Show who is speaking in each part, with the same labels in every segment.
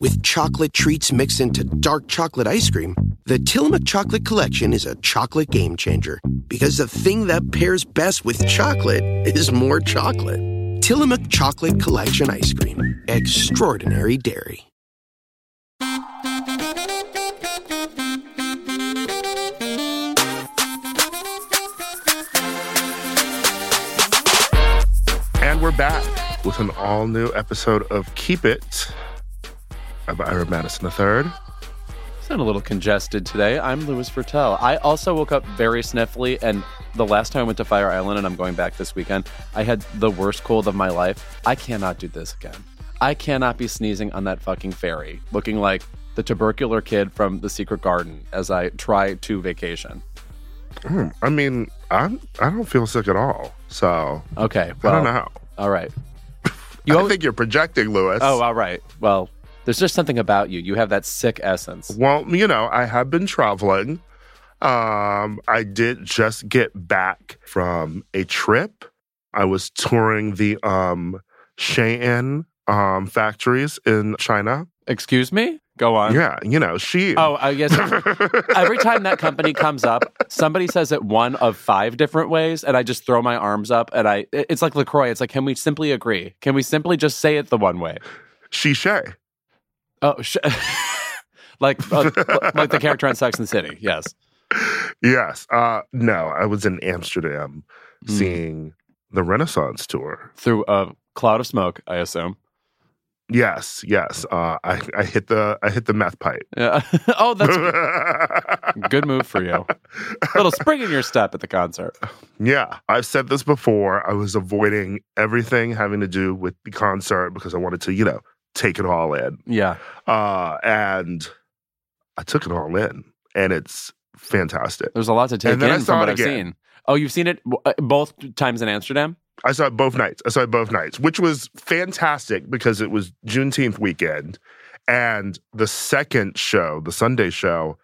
Speaker 1: With chocolate treats mixed into dark chocolate ice cream, the Tillamook Chocolate Collection is a chocolate game changer because the thing that pairs best with chocolate is more chocolate. Tillamook Chocolate Collection Ice Cream. Extraordinary Dairy.
Speaker 2: And we're back with an all new episode of Keep It of Ira Madison III.
Speaker 3: Sound a little congested today. I'm Louis Virtel. I also woke up very sniffly, and the last time I went to Fire Island, and I'm going back this weekend, I had the worst cold of my life. I cannot do this again. I cannot be sneezing on that fucking ferry, looking like the tubercular kid from the Secret Garden as I try to vacation.
Speaker 2: Hmm, I mean, I'm, I don't feel sick at all. So
Speaker 3: Okay,
Speaker 2: I don't know.
Speaker 3: all right.
Speaker 2: You I
Speaker 3: always-
Speaker 2: think you're projecting, Louis.
Speaker 3: Oh, all right. Well, there's just something about you. You have that sick essence.
Speaker 2: Well, you know, I have been traveling. Um, I did just get back from a trip. I was touring the um Shein um factories in China.
Speaker 3: Excuse me? Go on.
Speaker 2: Yeah, you know, she
Speaker 3: Oh, I guess every time that company comes up, somebody says it one of five different ways, and I just throw my arms up, and I it's like Lacroix. It's like, can we simply agree? Can we simply just say it the one way?
Speaker 2: she Shay.
Speaker 3: Oh, sh- like uh, like the character on Sex and the City. Yes.
Speaker 2: Yes. Uh no, I was in Amsterdam
Speaker 3: Hmm.
Speaker 2: seeing the Renaissance tour.
Speaker 3: Through a cloud of smoke, I assume.
Speaker 2: Yes, yes. Uh I, I hit the I hit the meth pipe.
Speaker 3: Yeah. oh, that's a good move for you. little spring in your step at the concert.
Speaker 2: Yeah, I've said this before. I was avoiding everything having to do with the concert because I wanted to, you know, take it all in.
Speaker 3: Yeah.
Speaker 2: Uh, and I took it all in, and it's fantastic.
Speaker 3: There's a lot to take
Speaker 2: And then I
Speaker 3: in
Speaker 2: saw
Speaker 3: from what I've seen. Oh, you've seen it uh, both times in Amsterdam?
Speaker 2: I saw it both nights. I saw it both nights, which was fantastic because it was Juneteenth weekend. And the second show, the Sunday show,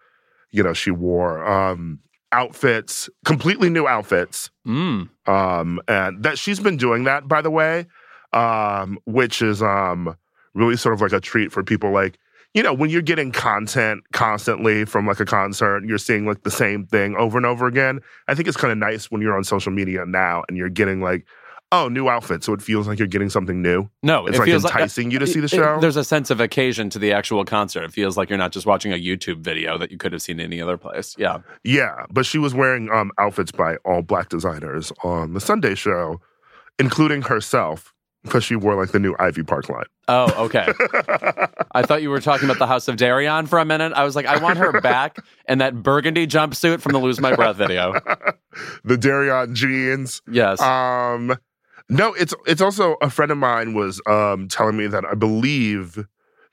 Speaker 2: you know, she wore um, outfits, completely new outfits.
Speaker 3: Mm.
Speaker 2: um and that she's been doing that by the way um which is um really sort of like a treat for people like you know when you're getting content constantly from like a concert you're seeing like the same thing over and over again i think it's kind of nice when you're on social media now and you're getting like oh new outfit so it feels like you're getting something new
Speaker 3: No,
Speaker 2: it's
Speaker 3: it
Speaker 2: like
Speaker 3: feels
Speaker 2: enticing you to see the
Speaker 3: it- it-
Speaker 2: show
Speaker 3: there's a sense of occasion to the actual concert. It feels like you're not just watching a YouTube video that you could have seen any other place. Yeah.
Speaker 2: yeah but she was wearing um outfits by all black designers on the sunday show including herself because she wore like the new ivy park line
Speaker 3: Oh, okay. I thought you were talking about the House of Deréon for a minute. I was like, I want her back in that burgundy jumpsuit from the Lose My Breath video.
Speaker 2: the Deréon jeans.
Speaker 3: Yes.
Speaker 2: Um, no, it's it's also a friend of mine was um telling me that I believe,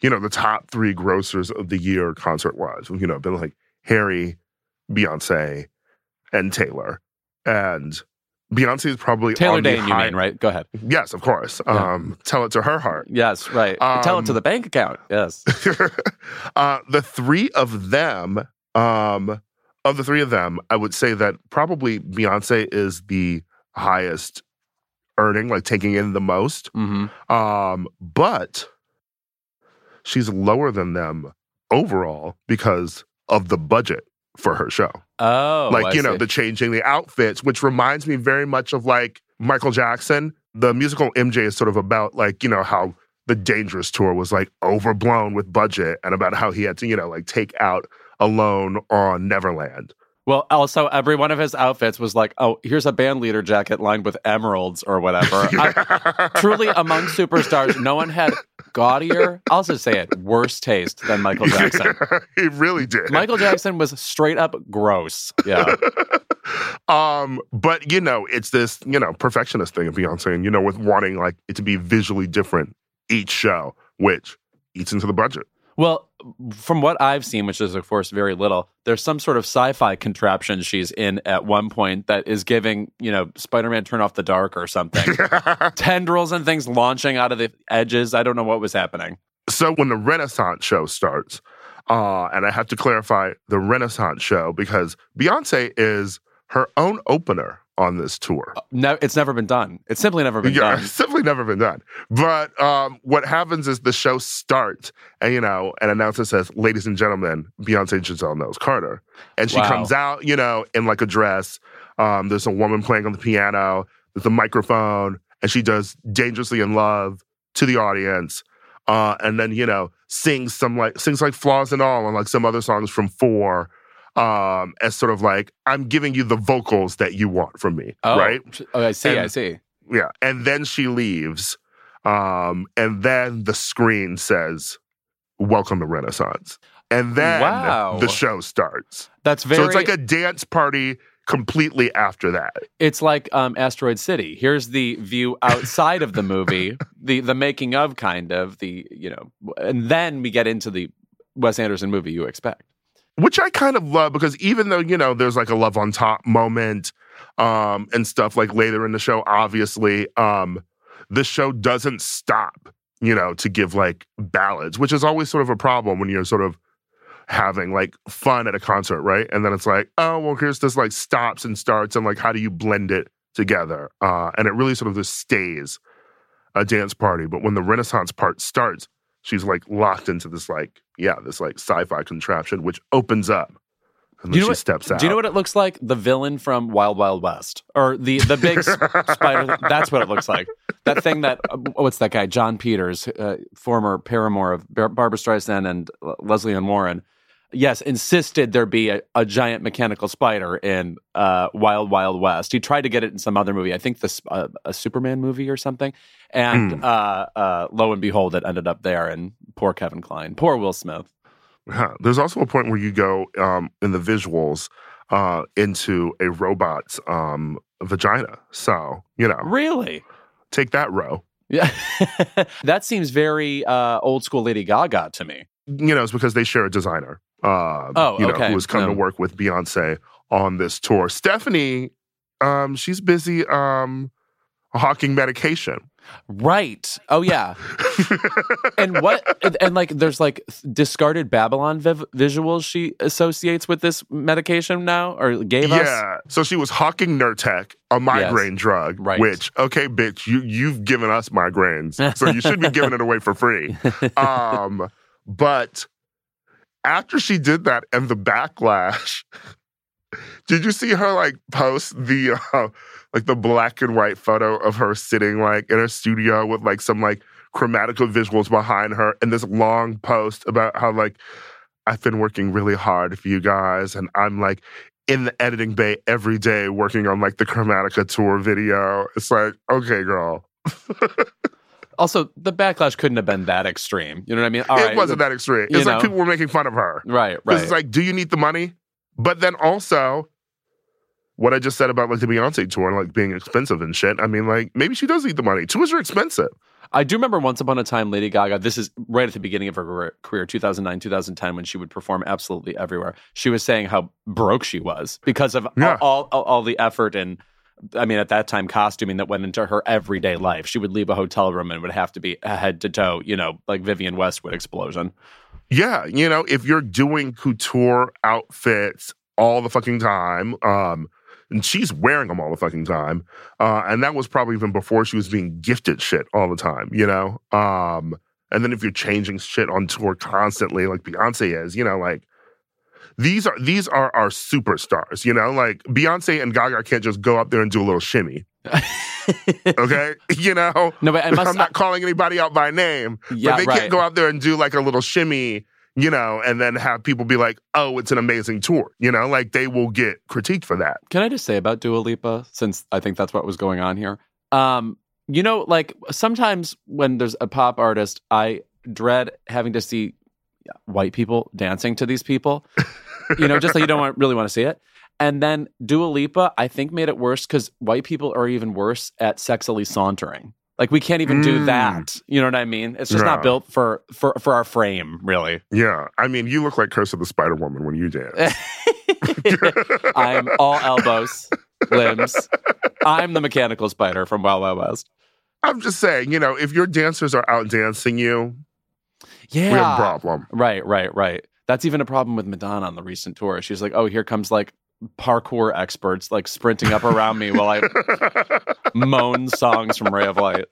Speaker 2: you know, the top three grossers of the year concert wise, you know, been like Harry, Beyonce, and Taylor, and Beyonce is probably
Speaker 3: Taylor
Speaker 2: the
Speaker 3: Dane, you mean, right? Go ahead.
Speaker 2: Yes, of course.
Speaker 3: Yeah.
Speaker 2: Um, tell it to her heart.
Speaker 3: Yes, right. Tell it to
Speaker 2: Um,
Speaker 3: the bank account. Yes.
Speaker 2: uh, the three of them, um, of the three of them, I would say that probably Beyonce is the highest earning, like taking in the most.
Speaker 3: hmm
Speaker 2: Um, but she's lower than them overall because of the budget for her show.
Speaker 3: Oh,
Speaker 2: like,
Speaker 3: I
Speaker 2: you know,
Speaker 3: see.
Speaker 2: the changing the outfits, which reminds me very much of like Michael Jackson. The musical MJ is sort of about like, you know, how the Dangerous tour was like overblown with budget and about how he had to, you know, like take out a loan on Neverland.
Speaker 3: Well, also, every one of his outfits was like, oh, here's a band leader jacket lined with emeralds or whatever. I- truly, among superstars, no one had gaudier, I'll just say it, worse taste than Michael Jackson.
Speaker 2: he really did.
Speaker 3: Michael Jackson was straight up gross. Yeah.
Speaker 2: um, but you know, it's this, you know, perfectionist thing of Beyonce, and you know, with wanting like it to be visually different each show. which eats into the budget.
Speaker 3: Well, from what I've seen, which is of course very little, there's some sort of sci-fi contraption she's in at one point that is giving, you know, Spider-Man turn off the dark or something. Tendrils and things launching out of the edges. I don't know what was happening.
Speaker 2: So when the Renaissance show starts, uh, and I have to clarify the Renaissance show because Beyonce is her own opener on this tour.
Speaker 3: No, it's never been done. It's simply never been
Speaker 2: yeah,
Speaker 3: done.
Speaker 2: it's simply never been done. But um, what happens is the show starts, and you know, an announcer says, "Ladies and gentlemen, Beyonce Giselle Knowles Carter," and she
Speaker 3: Wow.
Speaker 2: comes out, you know, in like a dress. Um, there's a woman playing on the piano. There's a microphone, and she does "Dangerously in Love" to the audience, uh, and then you know, sings some like sings like "Flaws and All" and like some other songs from Four. Um, as sort of like I'm giving you the vocals that you want from me,
Speaker 3: Oh,
Speaker 2: right?
Speaker 3: Oh, I see.
Speaker 2: And-
Speaker 3: I see.
Speaker 2: Yeah. And then she leaves. Um, and then the screen says, Welcome to Renaissance. And then
Speaker 3: Wow.
Speaker 2: the show starts.
Speaker 3: That's very.
Speaker 2: so it's like a dance party completely after that.
Speaker 3: it's like um, Asteroid City. Here's the view outside of the movie, the the making of kind of the you know, and then we get into the Wes Anderson movie you expect.
Speaker 2: Which I kind of love because even though, you know, there's like a love on top moment um and stuff like later in the show, obviously, um, the show doesn't stop, you know, to give like ballads, which is always sort of a problem when you're sort of having like fun at a concert, right? And then it's like, oh, well, here's this like stops and starts, and like, how do you blend it together? Uh, and it really sort of just stays a dance party. But when the Renaissance part starts, she's like locked into this like, yeah, this like sci-fi contraption, which opens up. And
Speaker 3: Do
Speaker 2: then
Speaker 3: you know
Speaker 2: she
Speaker 3: what-
Speaker 2: steps out.
Speaker 3: Do you know what it looks like? The villain from Wild Wild West, or the the big spider. That's what it looks like. That thing that uh, what's that guy? Jon Peters, uh, former paramour of Bar- Barbra Streisand and uh, Lesley Ann Warren. Yes, insisted there be a, a giant mechanical spider in uh, Wild Wild West. He tried to get it in some other movie. I think this uh, a Superman movie or something. And
Speaker 2: Hmm.
Speaker 3: uh, uh, lo and behold, it ended up there. And poor Kevin Kline, poor Will Smith.
Speaker 2: Huh. There's also a point where you go um, in the visuals uh, into a robot's um, vagina. So, you know,
Speaker 3: Really?
Speaker 2: take that row.
Speaker 3: Yeah, that seems very uh, old school Lady Gaga to me.
Speaker 2: You know, it's because they share a designer. Uh,
Speaker 3: Oh,
Speaker 2: you know,
Speaker 3: okay.
Speaker 2: who has come
Speaker 3: No.
Speaker 2: to work with Beyonce on this tour. Stephanie, um, she's busy um, hawking medication.
Speaker 3: Right. Oh yeah. and what? And, and, like, there's like discarded Babylon viv- visuals she associates with this medication now, or gave us.
Speaker 2: Yeah. So she was hawking Nurtec, a migraine drug,
Speaker 3: Right.
Speaker 2: which, okay, bitch, you, you've given us migraines. So you should be giving it away for free. Um, but after she did that and the backlash, did you see her like post the uh, like the black and white photo of her sitting like in her studio with like some like chromatical visuals behind her and this long post about how like I've been working really hard for you guys and I'm like in the editing bay every day working on like the Chromatica tour video. It's like, okay, girl.
Speaker 3: Also, the backlash couldn't have been that extreme. You know what I mean? All
Speaker 2: it
Speaker 3: right.
Speaker 2: wasn't that extreme. It's like
Speaker 3: know.
Speaker 2: people were making fun of her.
Speaker 3: Right.
Speaker 2: Because
Speaker 3: Right.
Speaker 2: it's like, do you need the money? But then also, what I just said about like the Beyonce tour and like being expensive and shit. I mean, like maybe she does need the money. Tours are expensive.
Speaker 3: I do remember once upon a time, Lady Gaga, this is right at the beginning of her career- career, 2009, 2010, when she would perform absolutely everywhere. She was saying how broke she was because of
Speaker 2: Yeah.
Speaker 3: all, all, all the effort and, I mean, at that time, costuming that went into her everyday life. She would leave a hotel room and would have to be head to toe, you know, like Vivienne Westwood explosion.
Speaker 2: Yeah, you know, if you're doing couture outfits all the fucking time, um, and she's wearing them all the fucking time, uh, and that was probably even before she was being gifted shit all the time, you know. Um, and then if you're changing shit on tour constantly, like Beyonce is, you know, like these are these are our superstars, you know. Like Beyonce and Gaga can't just go up there and do a little shimmy, okay? you know,
Speaker 3: No, but I must.
Speaker 2: I'm not calling anybody out by name,
Speaker 3: yeah,
Speaker 2: but they
Speaker 3: right.
Speaker 2: can't go out there and do like a little shimmy, you know, and then have people be like, "Oh, it's an amazing tour," you know, like they will get critiqued for that.
Speaker 3: Can I just say about Dua Lipa, since I think that's what was going on here? Um, you know, like sometimes when there's a pop artist, I dread having to see white people dancing to these people. you know, just like you don't want, really want to see it. And then Dua Lipa, I think, made it worse because white people are even worse at sexily sauntering. Like we can't even do
Speaker 2: Mm.
Speaker 3: that. You know what I mean? It's just not built for for for our frame, really.
Speaker 2: Yeah, I mean, you look like Curse of the Spider Woman when you dance.
Speaker 3: I'm all elbows, limbs. I'm the mechanical spider from Wild Wild West.
Speaker 2: I'm just saying, you know, if your dancers are out dancing you,
Speaker 3: Yeah.
Speaker 2: we have a problem.
Speaker 3: Right, right, right. That's even a problem with Madonna on the recent tour. She's like, "Oh, here comes like parkour experts like sprinting up around me while I moan songs from Ray of Light."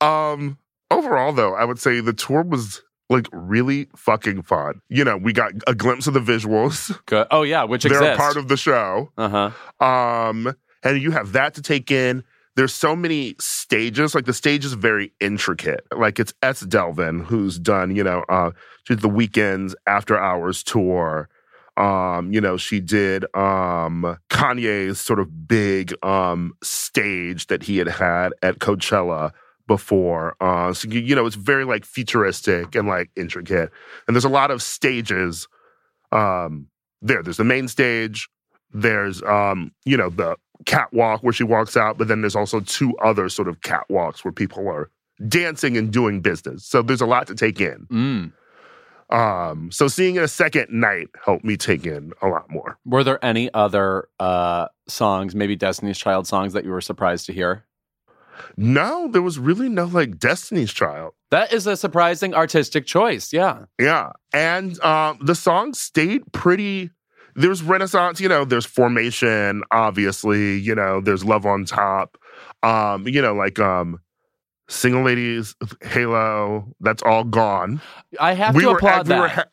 Speaker 2: um, overall, though, I would say the tour was like really fucking fun. You know, we got a glimpse of the visuals.
Speaker 3: Good. Oh yeah, which
Speaker 2: They're
Speaker 3: exists.
Speaker 2: a part of the show.
Speaker 3: uh huh.
Speaker 2: Um, and you have that to take in. There's so many stages. Like the stage is very intricate. Like it's Es Devlin who's done, you know, uh, the Weeknd's after hours tour. Um, you know, she did um Kanye's sort of big um stage that he had had at Coachella before. Uh, so you, you know, it's very like futuristic and like intricate. And there's a lot of stages um there. There's the main stage, there's um, you know, the catwalk where she walks out, but then there's also two other sort of catwalks where people are dancing and doing business. So there's a lot to take in.
Speaker 3: Mm.
Speaker 2: Um, so seeing it a second night helped me take in a lot more.
Speaker 3: Were there any other uh songs, maybe Destiny's Child songs that you were surprised to hear?
Speaker 2: No, there was really no like Destiny's Child.
Speaker 3: That is a surprising artistic choice. Yeah.
Speaker 2: Yeah. And um the song stayed pretty there's Renaissance, you know, there's formation, obviously, you know, there's love on top. Um, you know, like um Single Ladies, Halo, that's all gone.
Speaker 3: I have
Speaker 2: we
Speaker 3: to applaud
Speaker 2: we
Speaker 3: that.
Speaker 2: were ha-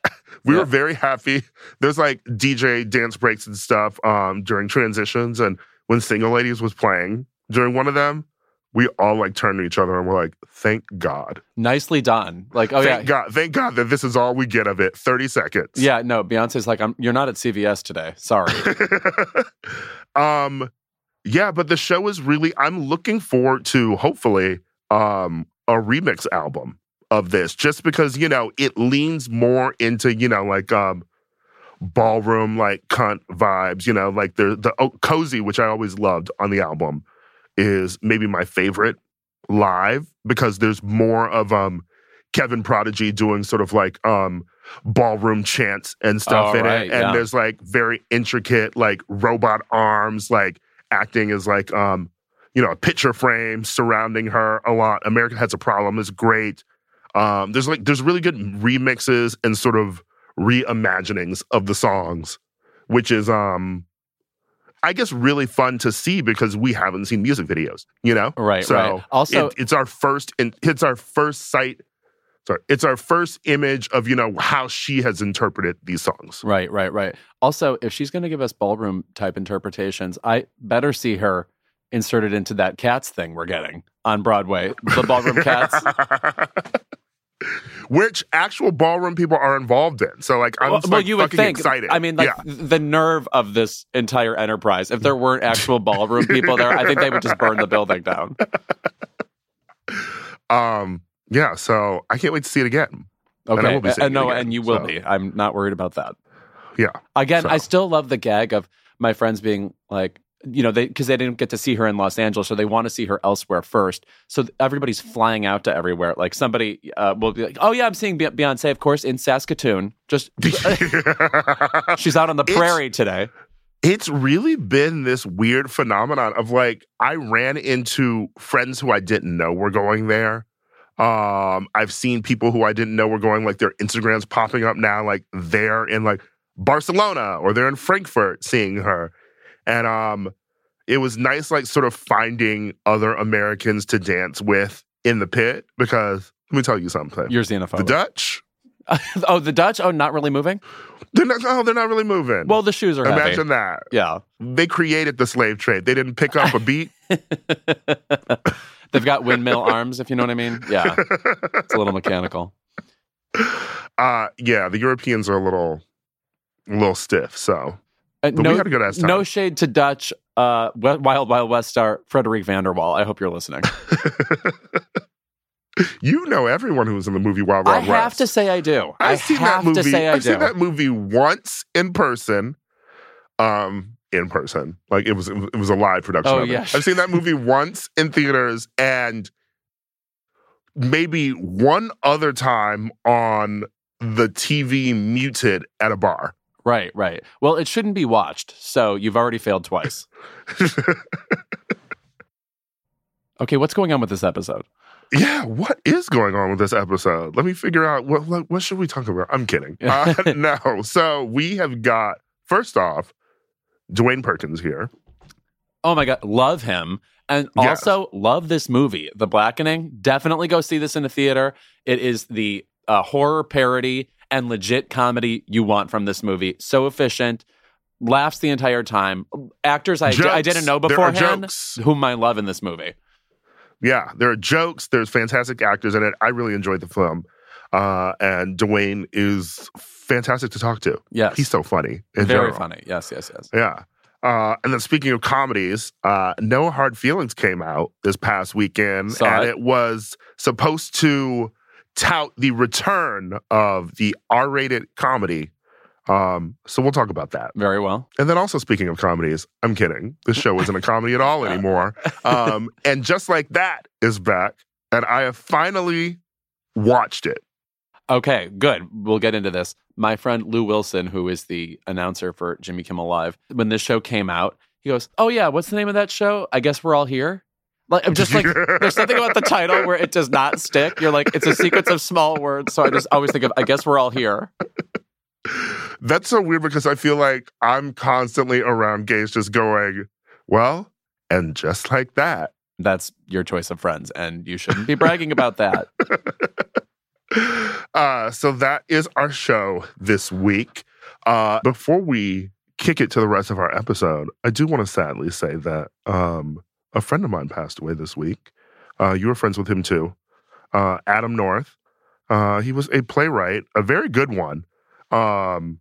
Speaker 2: we
Speaker 3: Yeah.
Speaker 2: were very happy. There's like DJ dance breaks and stuff um during transitions and when Single Ladies was playing during one of them, we all like turn to each other and we're like, "Thank God,
Speaker 3: Nicely done. Like, oh yeah.
Speaker 2: thank
Speaker 3: yeah.
Speaker 2: God, thank God that this is all we get of it." Thirty seconds.
Speaker 3: Yeah, no, Beyonce's like, I'm you're not at CVS today. Sorry.
Speaker 2: um, yeah, but the show is really. I'm looking forward to hopefully um a remix album of this, just because you know it leans more into you know like um ballroom like cunt vibes. You know, like the the oh, cozy, which I always loved on the album, is maybe my favorite live because there's more of um Kevin Prodigy doing sort of like um ballroom chants and stuff
Speaker 3: Oh,
Speaker 2: in
Speaker 3: right,
Speaker 2: it. And
Speaker 3: yeah.
Speaker 2: there's like very intricate like robot arms like acting as like um you know a picture frame surrounding her a lot. America Has a Problem is great. Um there's like there's really good remixes and sort of reimaginings of the songs, which is um I guess really fun to see because we haven't seen music videos, you know?
Speaker 3: Right,
Speaker 2: So
Speaker 3: right. Also,
Speaker 2: it, it's our first and it's our first sight sorry it's our first image of you know how she has interpreted these songs
Speaker 3: right, right, right. Also, if she's going to give us ballroom type interpretations, I better see her inserted into that cats thing we're getting on Broadway. The ballroom cats.
Speaker 2: which actual ballroom people are involved in so like i'm
Speaker 3: well,
Speaker 2: just,
Speaker 3: well,
Speaker 2: like,
Speaker 3: you would think.
Speaker 2: excited
Speaker 3: I mean, like
Speaker 2: yeah
Speaker 3: the nerve of this entire enterprise. If there weren't actual ballroom people there, I think they would just burn the building down.
Speaker 2: um yeah so i can't wait to see it again And
Speaker 3: Okay,
Speaker 2: be
Speaker 3: uh,
Speaker 2: it
Speaker 3: no,
Speaker 2: again,
Speaker 3: and you will
Speaker 2: so.
Speaker 3: be. I'm not worried about that.
Speaker 2: yeah
Speaker 3: Again,
Speaker 2: So-
Speaker 3: I still love the gag of my friends being like, you know, they because they didn't get to see her in Los Angeles, so they want to see her elsewhere first. So everybody's flying out to everywhere. Like somebody uh, will be like, "Oh yeah, I'm seeing Be- Beyonce, of course, in Saskatoon. Just she's out on the
Speaker 2: It's-
Speaker 3: prairie today."
Speaker 2: it's really been this weird phenomenon of like I ran into friends who I didn't know were going there. Um, I've seen people who I didn't know were going, like their Instagrams popping up now, like they're in like Barcelona or they're in Frankfurt seeing her. And um it was nice like sort of finding other Americans to dance with in the pit because let me tell you something.
Speaker 3: You're
Speaker 2: the. Dutch,
Speaker 3: oh, the Dutch. Oh, not really moving.
Speaker 2: they're not oh, they're not really moving.
Speaker 3: Well, the shoes are heavy.
Speaker 2: imagine that.
Speaker 3: Yeah,
Speaker 2: They created the slave trade. They didn't pick up a beat.
Speaker 3: they've got windmill arms. If you know what I mean. Yeah, it's a little mechanical.
Speaker 2: Uh yeah, the Europeans are a little a little stiff, so
Speaker 3: Uh,
Speaker 2: but
Speaker 3: no,
Speaker 2: we had a good ass time.
Speaker 3: no shade to Dutch. Uh, Wild Wild West star Frederique van der Wal. I hope you're listening.
Speaker 2: you know everyone who was in the movie Wild Wild
Speaker 3: I
Speaker 2: West.
Speaker 3: I have to say I do. I
Speaker 2: I've seen
Speaker 3: have
Speaker 2: that movie.
Speaker 3: to say I
Speaker 2: I've
Speaker 3: do.
Speaker 2: seen that movie once in person. Um, in person. Like it was it was a live production.
Speaker 3: Oh,
Speaker 2: of it.
Speaker 3: yeah.
Speaker 2: I've seen that movie once in theaters and maybe one other time on the TV muted at a bar.
Speaker 3: Right, right. Well, it shouldn't be watched, so you've already failed twice. Okay, what's going on with this episode?
Speaker 2: yeah, what is going on with this episode? Let me figure out what what, what should we talk about? I'm kidding. Uh, no, so we have got first off Dewayne Perkins here.
Speaker 3: Oh my god, love him. And
Speaker 2: Yes.
Speaker 3: also love this movie, The Blackening. Definitely go see this in the theater. It is the uh, horror parody and legit comedy you want from this movie. So efficient, laughs the entire time. Actors I, I didn't know beforehand
Speaker 2: jokes.
Speaker 3: whom I love in this movie.
Speaker 2: Yeah, there are jokes. There's fantastic actors in it. I really enjoyed the film, uh, and Dewayne is fantastic to talk to.
Speaker 3: Yes.
Speaker 2: He's so funny.
Speaker 3: Very
Speaker 2: general.
Speaker 3: funny. Yes, yes, yes.
Speaker 2: Yeah. Uh, and then speaking of comedies, uh, No Hard Feelings came out this past weekend,
Speaker 3: Saw
Speaker 2: and
Speaker 3: it.
Speaker 2: it was supposed to tout the return of the R-rated comedy. Um, so we'll talk about that.
Speaker 3: Very well.
Speaker 2: And then also speaking of comedies, I'm kidding. This show isn't a comedy at all anymore. Um, and just like that is back, and I have finally watched it.
Speaker 3: Okay, good. We'll get into this. My friend Lou Wilson, who is the announcer for Jimmy Kimmel Live, when this show came out, he goes, "Oh yeah, what's the name of that show? I guess we're all here." Like I'm just like there's something about the title where it does not stick. You're like it's a sequence of small words, so I just always think of I guess we're all here.
Speaker 2: That's so weird because I feel like I'm constantly around gays just going, well, and just like that.
Speaker 3: That's your choice of friends, and you shouldn't be bragging about that.
Speaker 2: uh, so that is our show this week. Uh, before we kick it to the rest of our episode, I do want to sadly say that um, a friend of mine passed away this week. Uh, you were friends with him too, uh, Adam North. Uh, he was a playwright, a very good one. Um,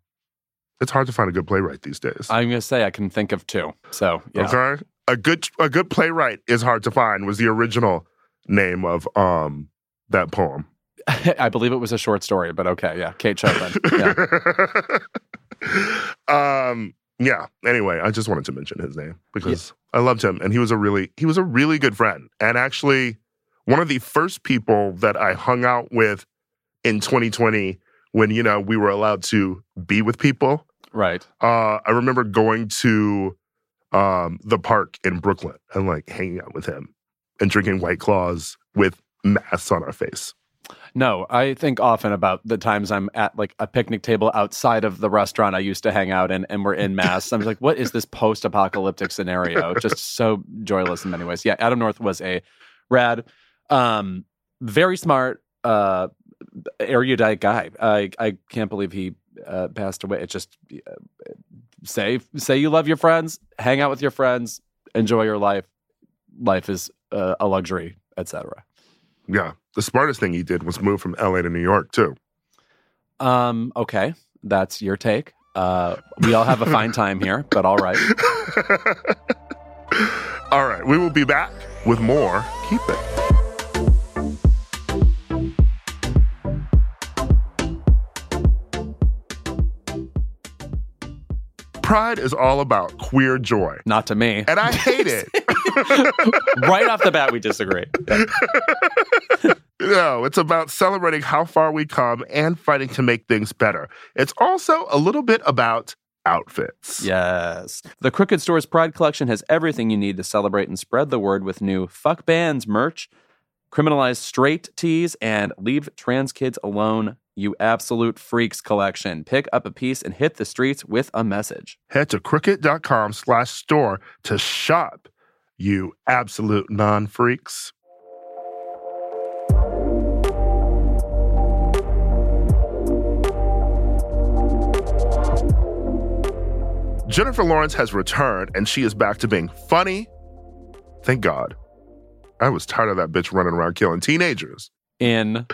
Speaker 2: it's hard to find a good playwright these days.
Speaker 3: I'm gonna say I can think of two. So yeah,
Speaker 2: Okay, a good a good playwright is hard to find. Was the original name of um that poem.
Speaker 3: I believe it was a short story, but okay, yeah, Kate Chopin. Yeah.
Speaker 2: um yeah anyway i just wanted to mention his name because i loved him and he was a really he was a really good friend and actually one of the first people that i hung out with in 2020 when you know we were allowed to be with people
Speaker 3: right.
Speaker 2: uh i remember going to um the park in brooklyn and like hanging out with him and drinking white claws with masks on our face
Speaker 3: No, I think often about the times I'm at like a picnic table outside of the restaurant I used to hang out in and we're in masks. I'm like, what is this post apocalyptic scenario? Just so joyless in many ways. Yeah, Adam North was a rad, um, very smart, uh, erudite guy. I, I can't believe he uh, passed away. It just uh, say say you love your friends, hang out with your friends, enjoy your life. Life is uh, a luxury, etc.
Speaker 2: yeah the smartest thing he did was move from la to new york too
Speaker 3: Um, okay, that's your take. Uh, we all have a fine time here, but all right.
Speaker 2: All right, we will be back with more. Keep it. Pride is all about queer joy,
Speaker 3: Not to me.
Speaker 2: and I hate it.
Speaker 3: right off the bat, we disagree.
Speaker 2: No, it's about celebrating how far we come and fighting to make things better. It's also a little bit about outfits.
Speaker 3: Yes. The Crooked Store's Pride Collection has everything you need to celebrate and spread the word with new Fuck Bands merch, criminalize straight tees, and leave trans kids alone. You absolute freaks collection. Pick up a piece and hit the streets with a message.
Speaker 2: Head to crooked.com slash store to shop, you absolute non freaks. Jennifer Lawrence has returned and she is back to being funny. Thank God. I was tired of that bitch running around killing teenagers.
Speaker 3: In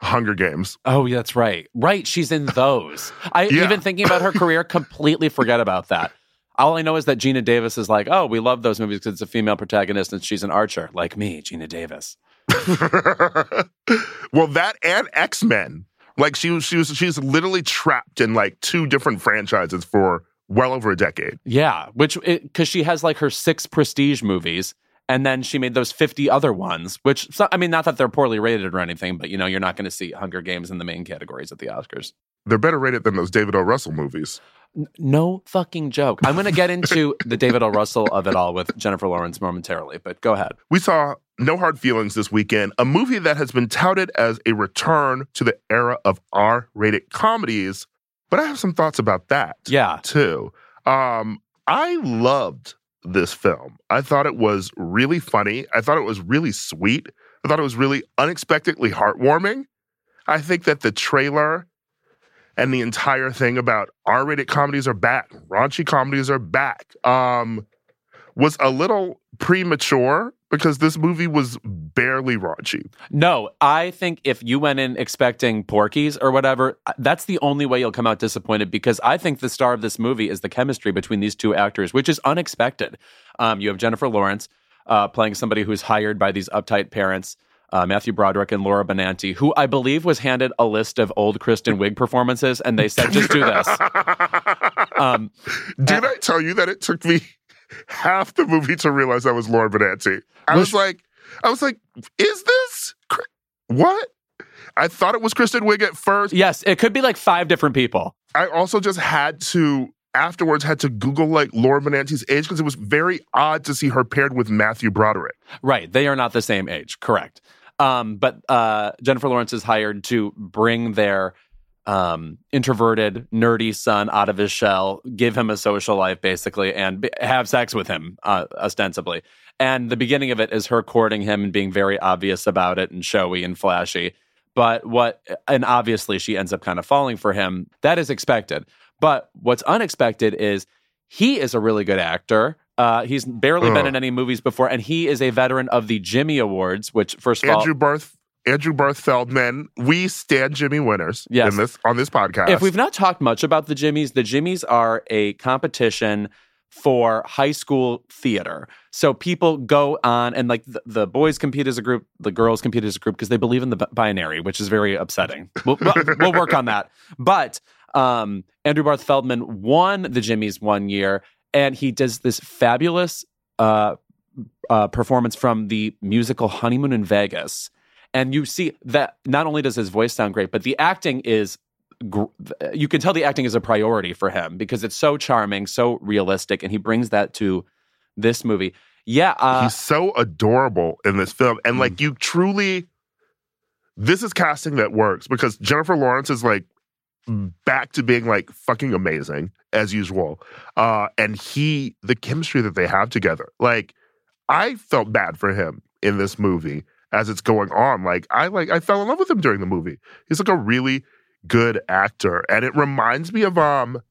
Speaker 2: Hunger Games.
Speaker 3: Oh, that's right. Right. She's in those. I
Speaker 2: Yeah.
Speaker 3: even thinking about her career, completely forget about that. All I know is that Geena Davis is like, oh, we love those movies because it's a female protagonist and she's an archer, like me, Geena Davis.
Speaker 2: well, that and X Men. Like she was, she was, she's literally trapped in like two different franchises for well over a decade.
Speaker 3: Yeah, which because she has like her six prestige movies, and then she made those fifty other ones. Which I mean, not that they're poorly rated or anything, but you know, you're not going to see Hunger Games in the main categories at the Oscars.
Speaker 2: They're better rated than those David O. Russell movies.
Speaker 3: No fucking joke. I'm going to get into the David O. Russell of it all with Jennifer Lawrence momentarily, but go ahead.
Speaker 2: We saw No Hard Feelings this weekend, a movie that has been touted as a return to the era of R rated comedies. But I have some thoughts about that.
Speaker 3: Yeah.
Speaker 2: Too. Um, I loved this film. I thought it was really funny. I thought it was really sweet. I thought it was really unexpectedly heartwarming. I think that the trailer and the entire thing about R-rated comedies are back, raunchy comedies are back, um, was a little premature because this movie was barely raunchy.
Speaker 3: No, I think if you went in expecting Porky's or whatever, uh, that's the only way you'll come out disappointed because I think the star of this movie is the chemistry between these two actors, which is unexpected. Um, you have Jennifer Lawrence uh, playing somebody who's hired by these uptight parents. Uh, Matthew Broderick and Laura Benanti, who I believe was handed a list of old Kristen Wiig performances, and they said, "Just do this."
Speaker 2: Um, Did I tell you that it took me half the movie to realize that was Laura Benanti? I was like, I was like, is this what? I thought it was Kristen Wiig at first.
Speaker 3: Yes, it could be like five different people.
Speaker 2: I also just had to afterwards had to Google like Laura Benanti's age because it was very odd to see her paired with Matthew Broderick.
Speaker 3: Right, they are not the same age. Correct. Um, but uh, Jennifer Lawrence is hired to bring their um, introverted, nerdy son out of his shell, give him a social life basically, and have sex with him uh, ostensibly. And the beginning of it is her courting him and being very obvious about it and showy and flashy. But what, and obviously she ends up kind of falling for him. That is expected. But what's unexpected is he is a really good actor. Uh, he's barely been in any movies before, and he is a veteran of the Jimmy Awards, which first of all
Speaker 2: Andrew
Speaker 3: all,
Speaker 2: Barth Andrew Barth Feldman. We stand Jimmy winners
Speaker 3: Yes.
Speaker 2: in this on this podcast.
Speaker 3: if we've not talked much about the Jimmies, the Jimmies are a competition for high school theater. So people go on and like the, the boys compete as a group, the girls compete as a group because they believe in the binary, which is very upsetting. We'll, we'll, we'll work on that. But um, Andrew Barth Feldman won the Jimmies one year, and he does this fabulous uh, uh, performance from the musical Honeymoon in Vegas. And you see that not only does his voice sound great, but the acting is gr- you can tell the acting is a priority for him because it's so charming, so realistic, and he brings that to this movie. Yeah, uh,
Speaker 2: He's so adorable in this film. And
Speaker 3: Mm.
Speaker 2: like you truly this is casting that works because Jennifer Lawrence is like back to being like fucking amazing as usual. Uh and he the chemistry that they have together. Like I felt bad for him in this movie as it's going on. Like I like I fell in love with him during the movie. He's like a really good actor and it reminds me of um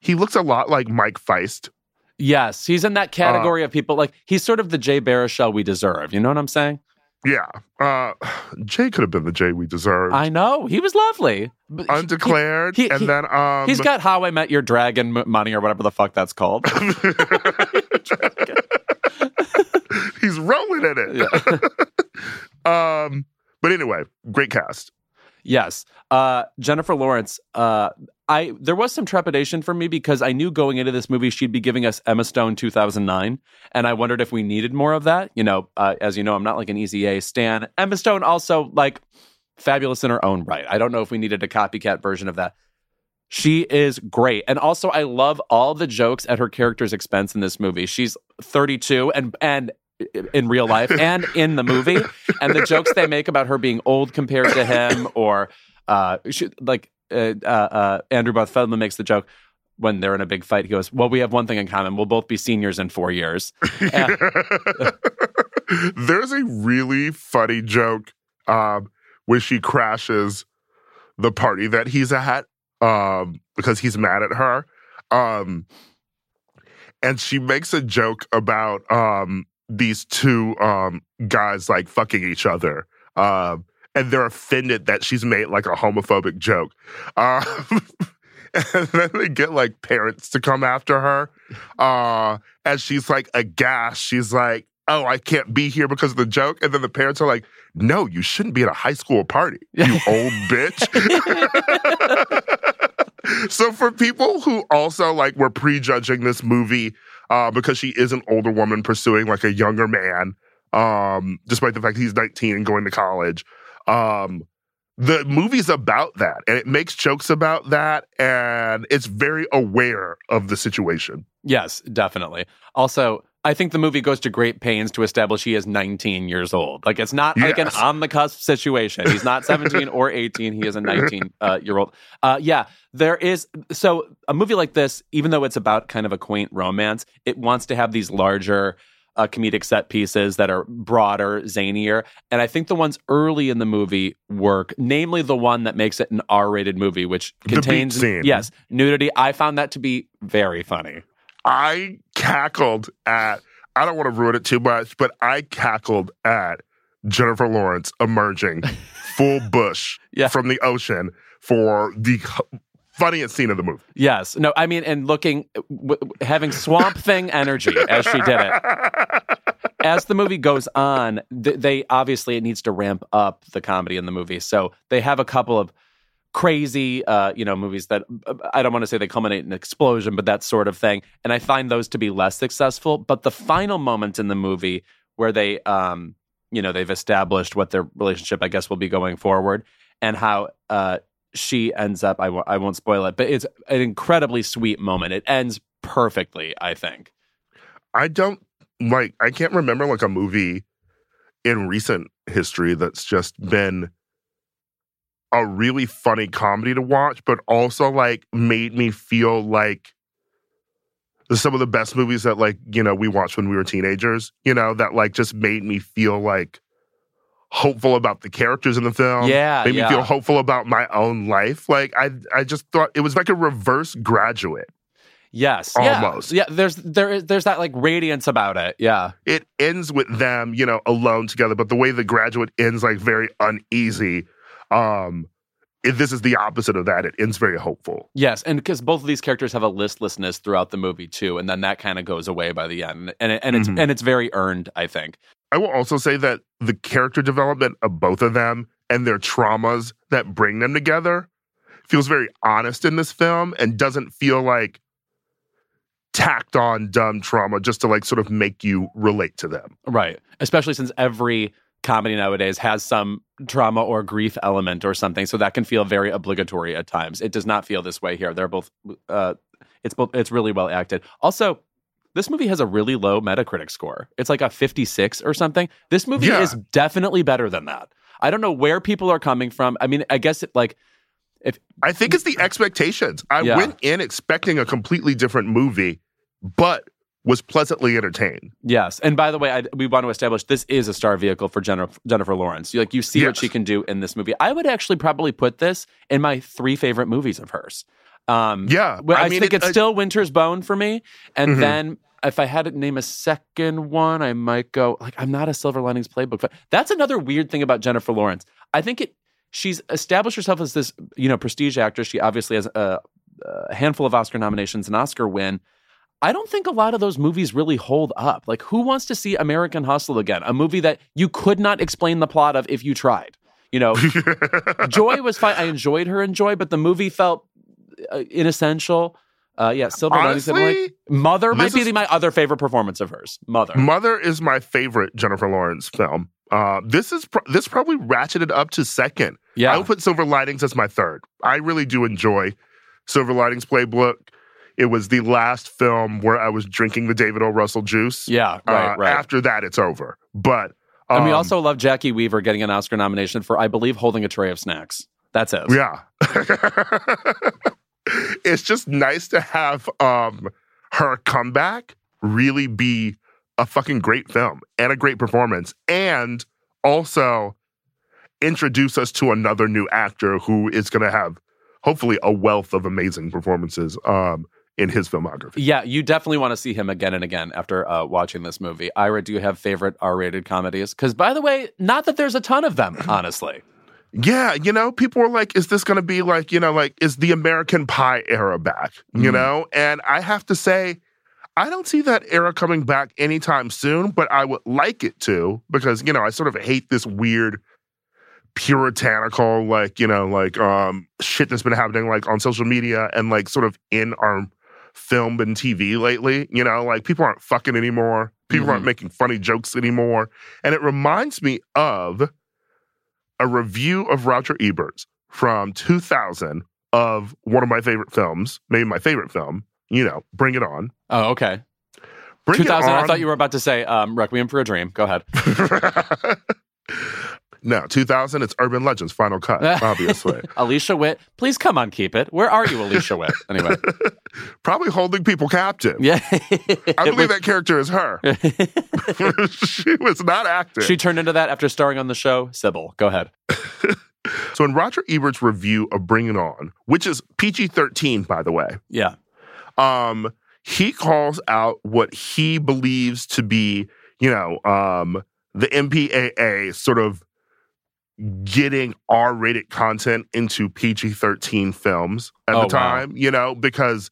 Speaker 2: he looks a lot like Mike Faist
Speaker 3: yes, he's in that
Speaker 2: Uh,
Speaker 3: category of people like he's sort of the Jay Baruchel we deserve. You know what I'm saying?
Speaker 2: Yeah. Uh Jay could have been the Jay we deserved.
Speaker 3: I know he was lovely. But he-
Speaker 2: Undeclared.
Speaker 3: he-
Speaker 2: and
Speaker 3: he-
Speaker 2: then um
Speaker 3: He's got How I Met Your Dragon money or whatever the fuck that's called.
Speaker 2: he's rolling in it. um but anyway, great cast.
Speaker 3: Yes. Uh, Jennifer Lawrence, uh, I there was some trepidation for me because I knew going into this movie she'd be giving us Emma Stone 2009, and I wondered if we needed more of that. You know, uh, as you know, I'm not like an Easy A stan. Emma Stone also like fabulous in her own right. I don't know if we needed a copycat version of that. She is great, and also I love all the jokes at her character's expense in this movie. She's 32, and and in real life and in the movie, and the jokes they make about her being old compared to him, or uh, she, like uh, uh, uh, Andrew Feldman makes the joke when they're in a big fight. He goes, "Well, we have one thing in common: we'll both be seniors in four years." Yeah.
Speaker 2: There's a really funny joke um, where she crashes the party that he's at um, because he's mad at her. Um, and she makes a joke about um, these two um, guys like fucking each other. Um, and they're offended that she's made like a homophobic joke. Um, and then they get like parents to come after her. Uh, and she's like aghast. She's like, oh, I can't be here because of the joke. And then the parents are like, no, you shouldn't be at a high school party, you old bitch. so for people who also like were prejudging this movie uh, because she is an older woman pursuing like a younger man, um, despite the fact he's 19 and going to college, um, the movie's about that and it makes jokes about that and it's very aware of the situation.
Speaker 3: Yes, definitely. Also, I think the movie goes to great pains to establish he is 19 years old. Like it's not like an on the cusp situation. He's not 17 or 18. He is a 19 uh, year old. Uh, yeah, there is. So a movie like this, even though it's about kind of a quaint romance, it wants to have these larger uh, comedic set pieces that are broader, zanier. And I think the ones early in the movie work, namely the one that makes it an R rated movie, which contains,
Speaker 2: scene.
Speaker 3: yes, nudity. I found that to be very funny.
Speaker 2: I cackled at, I don't want to ruin it too much, but I cackled at Jennifer Lawrence emerging full bush
Speaker 3: Yeah.
Speaker 2: from the ocean for the funniest scene of the movie.
Speaker 3: Yes. No, I mean, and looking, w- having Swamp Thing energy as she did it. As the movie goes on, th- they obviously it needs to ramp up the comedy in the movie. So they have a couple of crazy, uh, you know, movies that uh, I don't want to say they culminate in an explosion, but that sort of thing. And I find those to be less successful. But the final moment in the movie where they, um, you know, they've established what their relationship, I guess, will be going forward, and how uh, she ends up. I w- I won't spoil it, but it's an incredibly sweet moment. It ends perfectly, I think.
Speaker 2: I don't like, I can't remember like a movie in recent history that's just been a really funny comedy to watch, but also like made me feel like some of the best movies that like, you know, we watched when we were teenagers, you know, that like just made me feel like hopeful about the characters in the film.
Speaker 3: Yeah,
Speaker 2: Made
Speaker 3: yeah.
Speaker 2: me feel hopeful about my own life. Like I I just thought it was like a reverse graduate.
Speaker 3: Yes, yeah.
Speaker 2: Almost.
Speaker 3: Yeah, there's there is there's that like radiance about it. Yeah,
Speaker 2: it ends with them, you know, alone together. But the way the graduate ends, like very uneasy. Um, this is the opposite of that. It ends very hopeful.
Speaker 3: yes, and because both of these characters have a listlessness throughout the movie too, and then that kind of goes away by the end, and it, and it's
Speaker 2: Mhm.
Speaker 3: and it's very earned. I think.
Speaker 2: I will also say that the character development of both of them and their traumas that bring them together feels very honest in this film and doesn't feel like tacked on dumb trauma just to like sort of make you relate to them.
Speaker 3: Right. Especially since every comedy nowadays has some trauma or grief element or something. So that can feel very obligatory at times. It does not feel this way here. They're both uh it's both it's really well acted. Also, this movie has a really low Metacritic score. It's like a 56 or something. This movie
Speaker 2: Yeah.
Speaker 3: is definitely better than that. I don't know where people are coming from. I mean, I guess it like if,
Speaker 2: I think it's the expectations. I
Speaker 3: Yeah.
Speaker 2: went in expecting a completely different movie, but was pleasantly entertained.
Speaker 3: Yes, and by the way, I, we want to establish this is a star vehicle for Jennifer, Jennifer Lawrence. You, like you see what she can do in this movie. I would actually probably put this in my three favorite movies of hers. Um,
Speaker 2: Yeah,
Speaker 3: well, I,
Speaker 2: I mean,
Speaker 3: think
Speaker 2: it-
Speaker 3: it's
Speaker 2: I-
Speaker 3: still Winter's Bone for me, and
Speaker 2: Mhm.
Speaker 3: then if I had to name a second one, I might go like I'm not a Silver Linings Playbook. But That's another weird thing about Jennifer Lawrence. I think it she's established herself as this you know prestige actress. She obviously has a, a handful of Oscar nominations, an Oscar win. I don't think a lot of those movies really hold up. Like, who wants to see American Hustle again? A movie that you could not explain the plot of if you tried. You know, Joy was fine. I enjoyed her in Joy, but the movie felt uh, inessential. Uh, yeah, Silver Linings.
Speaker 2: Honestly,
Speaker 3: Mother might be my other favorite performance of hers. Mother.
Speaker 2: Mother is my favorite Jennifer Lawrence film. Uh, this is pro- this probably ratcheted up to second.
Speaker 3: yeah.
Speaker 2: I would put Silver Linings as my third. I really do enjoy Silver Linings Playbook. It was the last film where I was drinking the David O. Russell juice.
Speaker 3: yeah, right,
Speaker 2: Uh,
Speaker 3: right.
Speaker 2: After that, it's over. But
Speaker 3: and we
Speaker 2: um,
Speaker 3: also love Jacki Weaver getting an Oscar nomination for, I believe, holding a tray of snacks. That's it.
Speaker 2: Yeah. it's just nice to have um her comeback really be a fucking great film and a great performance and also introduce us to another new actor who is going to have hopefully a wealth of amazing performances um in his filmography.
Speaker 3: Yeah, you definitely want to see him again and again after uh, watching this movie. Ira, do you have favorite R-rated comedies? Because, by the way, not that there's a ton of them, honestly.
Speaker 2: Yeah, you know, people were like, is this going to be like, you know, like, is the American Pie era back? You
Speaker 3: Mhm.
Speaker 2: know? And I have to say, I don't see that era coming back anytime soon, but I would like it to because, you know, I sort of hate this weird puritanical, like, you know, like um shit that's been happening like on social media and like sort of in our film and TV lately. You know, like people aren't fucking anymore. People aren't
Speaker 3: Mhm.
Speaker 2: making funny jokes anymore. And it reminds me of a review of Roger Ebert's from 2000 of one of my favorite films, maybe my favorite film, you know, Bring It On.
Speaker 3: Oh, okay.
Speaker 2: Bring It
Speaker 3: 2000. I thought you were about to say um, Requiem for a Dream. Go ahead.
Speaker 2: no, 2000, it's Urban Legends Final Cut, obviously.
Speaker 3: Alicia Witt, please come on, keep it. Where are you, Alicia Witt? Anyway,
Speaker 2: Probably holding people captive.
Speaker 3: yeah.
Speaker 2: I believe that character is her. she was not acting.
Speaker 3: she turned into that after starring on the show Cybill. Go ahead.
Speaker 2: so in Roger Ebert's review of Bring It On, which is PG 13, by the way,
Speaker 3: Yeah.
Speaker 2: um, he calls out what he believes to be, you know, um, the MPAA sort of getting R rated content into PG 13 films at
Speaker 3: Oh,
Speaker 2: the time, you know, because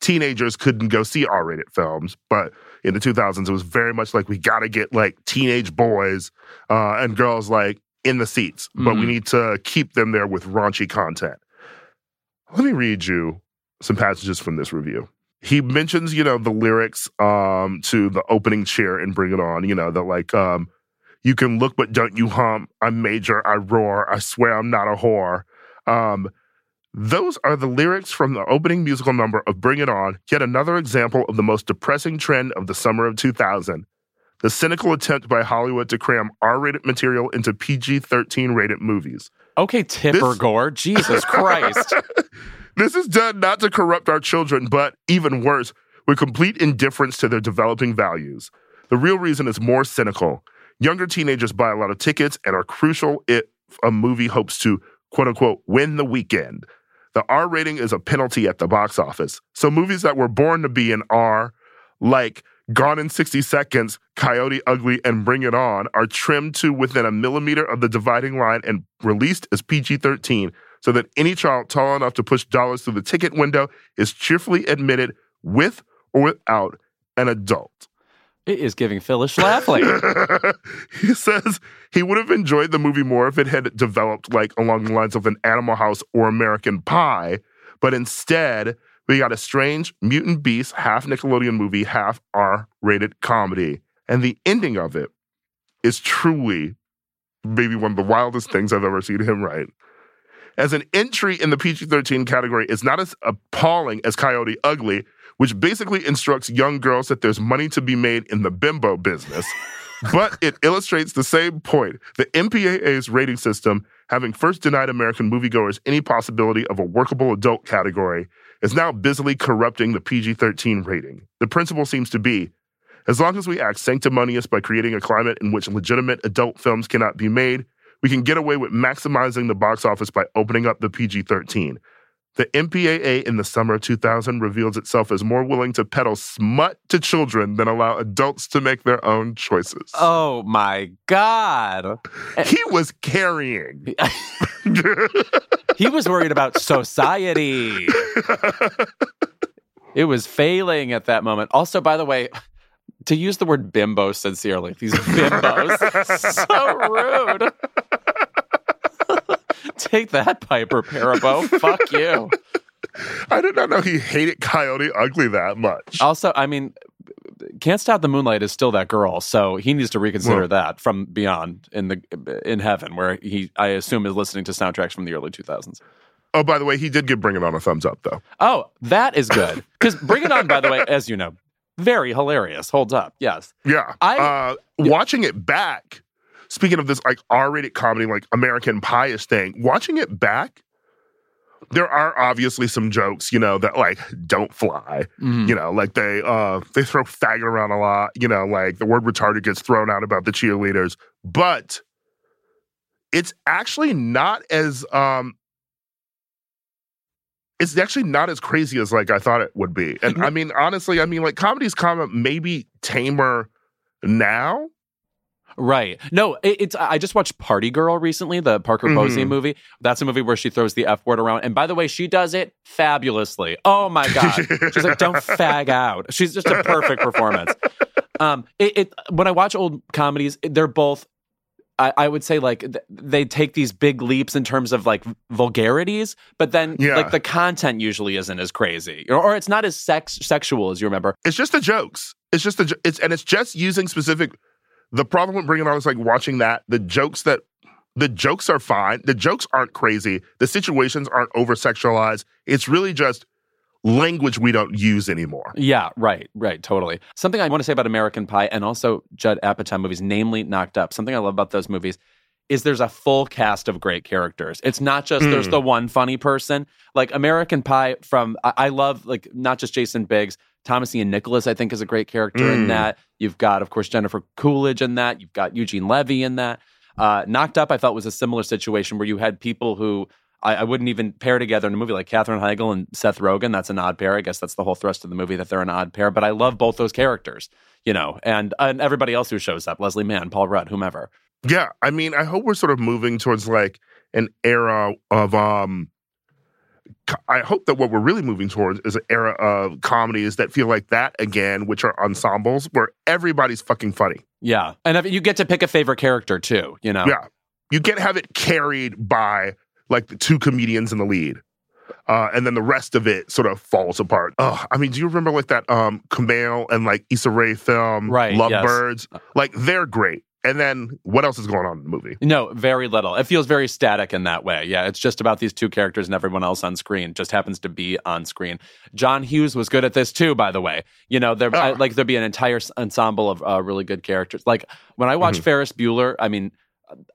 Speaker 2: teenagers couldn't go see R rated films. But in the 2000s, it was very much like we got to get like teenage boys uh, and girls like in the seats, but we
Speaker 3: Mhm.
Speaker 2: need to keep them there with raunchy content. Let me read you some passages from this review. He mentions, you know, the lyrics um, to the opening cheer and Bring It On, you know, that like, um, you can look, but don't you hump. I'm major, I roar, I swear I'm not a whore. Um, those are the lyrics from the opening musical number of Bring It On, yet another example of the most depressing trend of the summer of 2000. The cynical attempt by Hollywood to cram R rated material into PG 13 rated movies.
Speaker 3: Okay, Tipper
Speaker 2: This-
Speaker 3: Gore. Jesus Christ.
Speaker 2: This is done not to corrupt our children, but even worse, with complete indifference to their developing values. The real reason is more cynical. Younger teenagers buy a lot of tickets and are crucial if a movie hopes to, quote unquote, win the weekend. The R rating is a penalty at the box office. So movies that were born to be an R, like Gone in 60 Seconds, Coyote Ugly, and Bring It On, are trimmed to within a millimeter of the dividing line and released as PG 13 so that any child tall enough to push dollars through the ticket window is cheerfully admitted with or without an adult.
Speaker 3: It is giving Phyllis Schlafly.
Speaker 2: he says he would have enjoyed the movie more if it had developed like along the lines of an Animal House or American Pie, but instead we got a strange mutant beast, half Nickelodeon movie, half R-rated comedy, and the ending of it is truly maybe one of the wildest things I've ever seen him write. As an entry in the PG 13 category, it's not as appalling as Coyote Ugly, which basically instructs young girls that there's money to be made in the bimbo business. but it illustrates the same point. The MPAA's rating system, having first denied American moviegoers any possibility of a workable adult category, is now busily corrupting the PG 13 rating. The principle seems to be as long as we act sanctimonious by creating a climate in which legitimate adult films cannot be made, we can get away with maximizing the box office by opening up the PG 13. The MPAA in the summer of 2000 reveals itself as more willing to peddle smut to children than allow adults to make their own choices.
Speaker 3: oh my God. Eh.
Speaker 2: He was carrying.
Speaker 3: He was worried about society. It was failing at that moment. Also, by the way, to use the word bimbo sincerely, these bimbos, so rude. Take that, Piper Perabo. Fuck you.
Speaker 2: I did not know he hated Coyote Ugly that much.
Speaker 3: Also, I mean, Can't Stop the Moonlight is still that girl, so he needs to reconsider
Speaker 2: Well-
Speaker 3: that from beyond in the in heaven, where he I assume is listening to soundtracks from the early two thousands.
Speaker 2: Oh, by the way, he did give Bring It On a thumbs up, though.
Speaker 3: Oh, that is good. Because Bring It On, by the way, as you know, very hilarious. Holds up. Yes.
Speaker 2: Yeah.
Speaker 3: I-
Speaker 2: uh, watching it back, speaking of this like R-rated comedy, like American Pie-ish thing, watching it back, there are obviously some jokes, you know, that like don't fly.
Speaker 3: Mhm.
Speaker 2: You know, like they uh they throw faggot around a lot, you know, like the word retarded gets thrown out about the cheerleaders. But it's actually not as um it's actually not as crazy as like I thought it would be. And I mean, honestly, I mean like comedy's of maybe tamer now.
Speaker 3: Right. No, it, it's. I just watched Party Girl recently, the Parker Posey
Speaker 2: Mhm.
Speaker 3: movie. That's a movie where she throws the F word around. And by the way, she does it fabulously. Oh my God. She's like, don't fag out. She's just a perfect performance. Um, it, it when I watch old comedies, they're both I, I would say like th- they take these big leaps in terms of like vulgarities, but then
Speaker 2: Yeah.
Speaker 3: like the content usually isn't as crazy, or, or it's not as sex sexual as you remember.
Speaker 2: It's just the jokes. It's just the it's and it's just using specific. The problem with Bring It On is like watching that the jokes that the jokes are fine. The jokes aren't crazy. The situations aren't over sexualized. It's really just language we don't use anymore.
Speaker 3: Yeah, right, right, totally. Something I want to say about American Pie and also Judd Apatow movies, namely Knocked Up. Something I love about those movies is there's a full cast of great characters. It's not just there's
Speaker 2: Mm.
Speaker 3: the one funny person. Like American Pie from I, I love like not just Jason Biggs, Thomas Ian Nicholas I think is a great character in
Speaker 2: Mm.
Speaker 3: that. You've got of course Jennifer Coolidge in that. You've got Eugene Levy in that. Uh, Knocked Up I felt was a similar situation where you had people who I, I wouldn't even pair together in a movie like Katherine Heigl and Seth Rogen. That's an odd pair. I guess that's the whole thrust of the movie that they're an odd pair. But I love both those characters, you know, and and everybody else who shows up, Leslie Mann, Paul Rudd, whomever.
Speaker 2: Yeah, I mean, I hope we're sort of moving towards like an era of um I hope that what we're really moving towards is an era of comedies that feel like that again, which are ensembles where everybody's fucking funny.
Speaker 3: Yeah, and you get to pick a favorite character too, you know.
Speaker 2: Yeah. You can't have it carried by like the two comedians in the lead. Uh, and then the rest of it sort of falls apart. Oh, I mean, do you remember like that um and like Issa Rae film,
Speaker 3: Right, yes.
Speaker 2: Like they're great. And then what else is going on in the movie?
Speaker 3: No, very little. It feels very static in that way. Yeah, it's just about these two characters and everyone else on screen just happens to be on screen. John Hughes was good at this too, by the way. You know, there I-
Speaker 2: Oh.
Speaker 3: like there'd be an entire ensemble of uh, really good characters. Like when I watch
Speaker 2: Mhm.
Speaker 3: Ferris Bueller, I mean,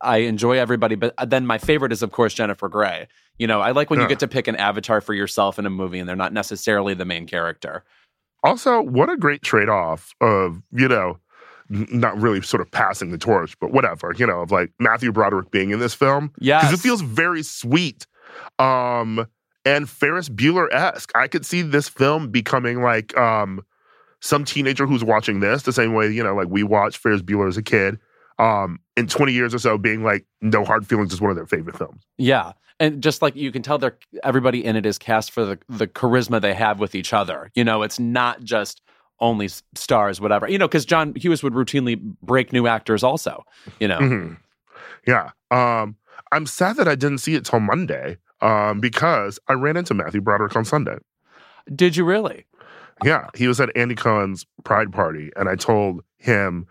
Speaker 3: I enjoy everybody, but then my favorite is of course Jennifer Grey. You know, I like when you get to pick an avatar for yourself in a movie and they're not necessarily the main character.
Speaker 2: Also, what a great trade off of, you know, not really sort of passing the torch, but whatever, you know, of like Matthew Broderick being in this film.
Speaker 3: Yeah.
Speaker 2: Because it feels very sweet. Um, and Ferris Bueller esque. I could see this film becoming like um some teenager who's watching this the same way, you know, like we watched Ferris Bueller as a kid. Um, in 20 years or so, being like No Hard Feelings is one of their favorite films.
Speaker 3: Yeah. And just like you can tell they're everybody in it is cast for the the charisma they have with each other. You know, it's not just only stars, whatever. You know, because John Hughes would routinely break new actors also, you know.
Speaker 2: Mhm. Yeah. Um, I'm sad that I didn't see it till Monday. Um, because I ran into Matthew Broderick on Sunday.
Speaker 3: Did you really?
Speaker 2: Yeah, he was at Andy Cohen's Pride Party, and I told him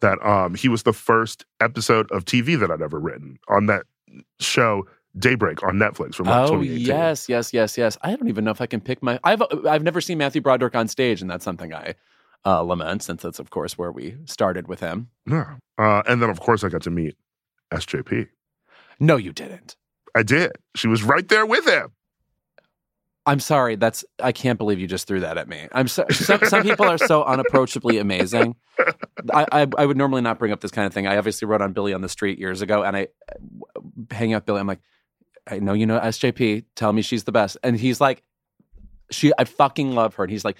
Speaker 2: that um, he was the first episode of TV that I'd ever written on that show Daybreak on Netflix from like
Speaker 3: Oh
Speaker 2: 2018.
Speaker 3: yes, yes, yes, yes. I don't even know if I can pick my. I've I've never seen Matthew Broderick on stage, and that's something I uh, lament, since that's of course where we started with him.
Speaker 2: Yeah. Uh, and then of course I got to meet SJP.
Speaker 3: No, you didn't.
Speaker 2: I did. She was right there with him.
Speaker 3: I'm sorry. That's I can't believe you just threw that at me. I'm so, some some people are so unapproachably amazing. I, I I would normally not bring up this kind of thing. I obviously wrote on Billy on the Street years ago, and I hang out Billy. I'm like, I know you know SJP. Tell me she's the best, and he's like, she. I fucking love her. And he's like,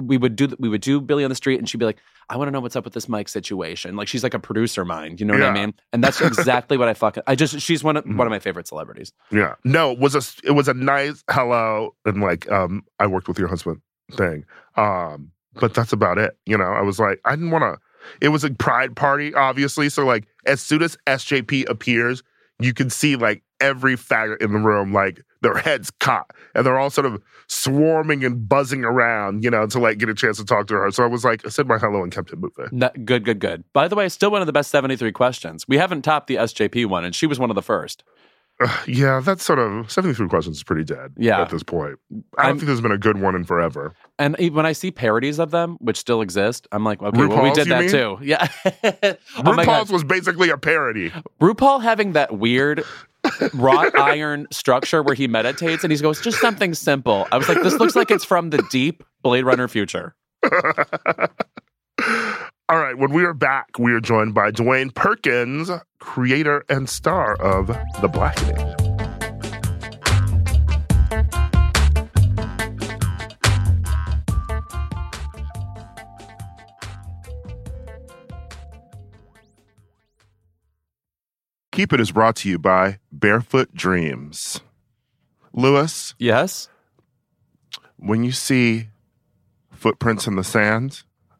Speaker 3: we would do we would do Billy on the Street, and she'd be like, I want to know what's up with this mic situation. Like she's like a producer mind. You know what I mean? And that's exactly what I fucking. I just she's one of
Speaker 2: Mhm.
Speaker 3: one of my favorite celebrities.
Speaker 2: Yeah. No, it was a it was a nice hello and like um I worked with your husband thing. Um but that's about it. You know, I was like I didn't want to it was a pride party obviously, so like as soon as SJP appears, you can see like every faggot in the room like their heads caught and they're all sort of swarming and buzzing around, you know, to like get a chance to talk to her. So I was like I said my hello and kept it moving.
Speaker 3: No, good, good, good. By the way, still one of the best 73 questions. We haven't topped the SJP one, and she was one of the first.
Speaker 2: Yeah, that's sort of 73 questions is pretty dead
Speaker 3: Yeah.
Speaker 2: at this point. I don't
Speaker 3: I'm-
Speaker 2: think there's been a good one in forever.
Speaker 3: And when I see parodies of them, which still exist, I'm like, okay, well, we did that
Speaker 2: mean?
Speaker 3: too. Yeah. oh.
Speaker 2: RuPaul's was basically a parody.
Speaker 3: RuPaul having that weird wrought iron structure where he meditates and he goes, just something simple. I was like, this looks like it's from the deep Blade Runner future.
Speaker 2: All right, when we are back, we are joined by Dewayne Perkins, creator and star of The Blackening. Keep It is brought to you by Barefoot Dreams. Louis,
Speaker 3: Yes?
Speaker 2: when you see footprints in the sand,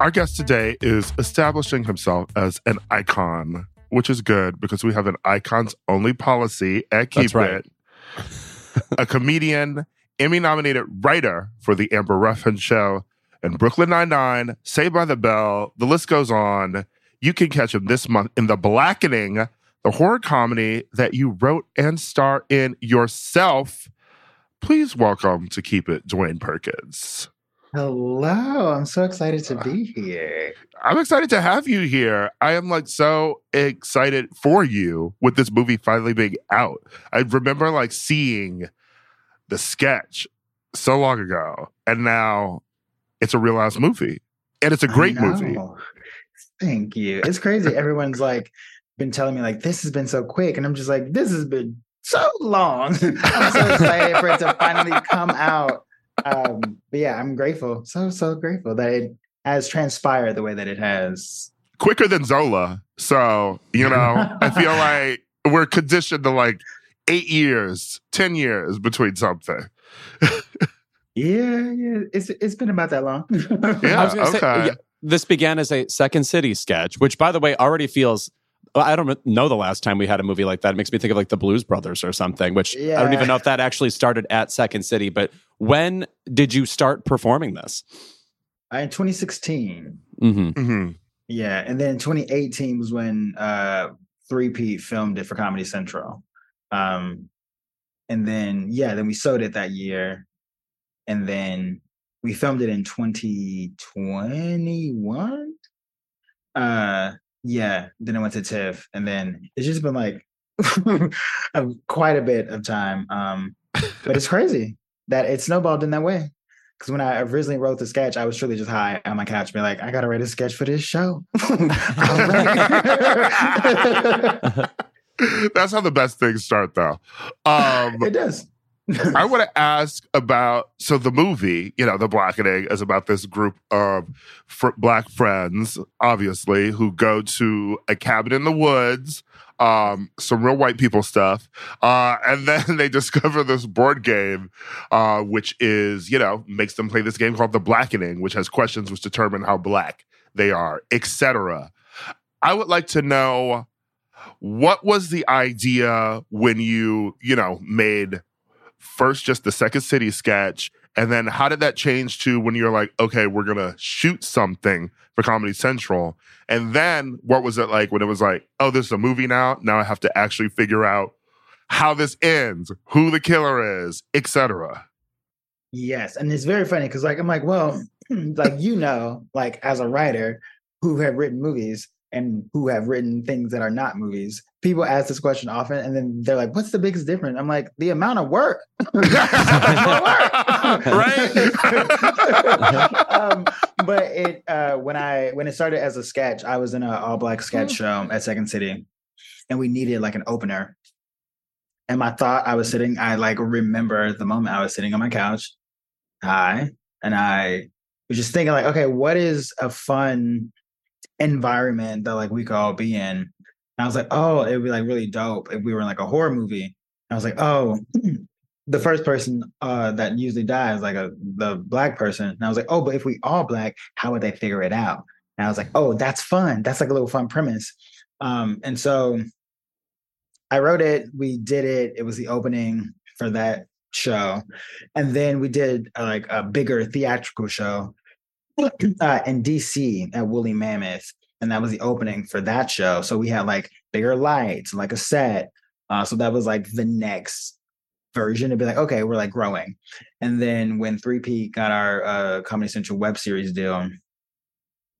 Speaker 2: Our guest today is establishing himself as an icon, which is good because we have an icons only policy at Keep
Speaker 3: right.
Speaker 2: It. a comedian, Emmy nominated writer for The Amber Ruffin Show and Brooklyn Nine-Nine, Saved by the Bell, the list goes on. You can catch him this month in The Blackening, the horror comedy that you wrote and star in yourself. Please welcome to Keep It, Dewayne Perkins.
Speaker 4: Hello, I'm so excited to be here.
Speaker 2: I'm excited to have you here. I am like so excited for you with this movie finally being out. I remember like seeing the sketch so long ago, and now it's a real ass movie. And it's a great movie.
Speaker 4: Thank you. It's crazy. Everyone's like been telling me like this has been so quick, and I'm just like this has been so long. I'm so excited for it to finally come out. Um, but yeah, I'm grateful. So so grateful that it has transpired the way that it has.
Speaker 2: Quicker than Zola. So, you know, I feel like we're conditioned to like eight years, 10 years between something.
Speaker 4: Yeah, yeah. It's it's been about that long.
Speaker 2: Yeah,
Speaker 3: I was gonna say,
Speaker 2: okay.
Speaker 3: yeah, this began as a Second City sketch, which, by the way, already feels. I don't know the last time we had a movie like that. It makes me think of like the Blues Brothers or something, which I don't even know if that actually started at Second City. But when did you start performing this?
Speaker 4: Uh, in 2016.
Speaker 3: Mm-hmm.
Speaker 2: Mhm.
Speaker 4: Yeah, and then 2018 was when uh 3Peat filmed it for Comedy Central. Um, and then yeah, then we sold it that year. And then we filmed it in 2021. Uh yeah, then I went to TIFF, and then it's just been like quite a bit of time. Um, but it's crazy that it snowballed in that way. Because when I originally wrote the sketch, I was truly just high on my couch, being like, I gotta write a sketch for this show.
Speaker 2: That's how the best things start, though. Um,
Speaker 4: it does.
Speaker 2: I want to ask about so the movie, you know, The Blackening is about this group of fr- black friends, obviously, who go to a cabin in the woods, um, some real white people stuff, uh, and then they discover this board game, uh, which is, you know, makes them play this game called The Blackening, which has questions which determine how black they are, etc. I would like to know what was the idea when you, you know, made first just the Second City sketch, and then how did that change to when you're like, okay, we're gonna shoot something for Comedy Central, and then what was it like when it was like, oh, this is a movie now? Now I have to actually figure out how this ends, who the killer is, etc.
Speaker 4: Yes, and it's very funny because like I'm like, well, like you know, like as a writer who have written movies, and who have written things that are not movies. People ask this question often, and then they're like, "What's the biggest difference?" I'm like, "The amount of work."
Speaker 2: right?
Speaker 4: um, but it uh, when I when it started as a sketch, I was in an all black sketch show at Second City, and we needed like an opener. And my thought, I was sitting. I like remember the moment I was sitting on my couch, hi, and I was just thinking like, okay, what is a fun environment that like we could all be in. I was like, oh, it would be like really dope if we were in like a horror movie. I was like, oh, the first person uh, that usually dies like a the black person. And I was like, oh, but if we all black, how would they figure it out? And I was like, oh, that's fun. That's like a little fun premise. Um, and so I wrote it. We did it. It was the opening for that show, and then we did uh, like a bigger theatrical show uh, in DC at Woolly Mammoth, and that was the opening for that show. So we had like bigger lights, like a set. Uh, so that was like the next version to be like, okay, we're like growing. And then when 3Peat got our uh, Comedy Central web series deal,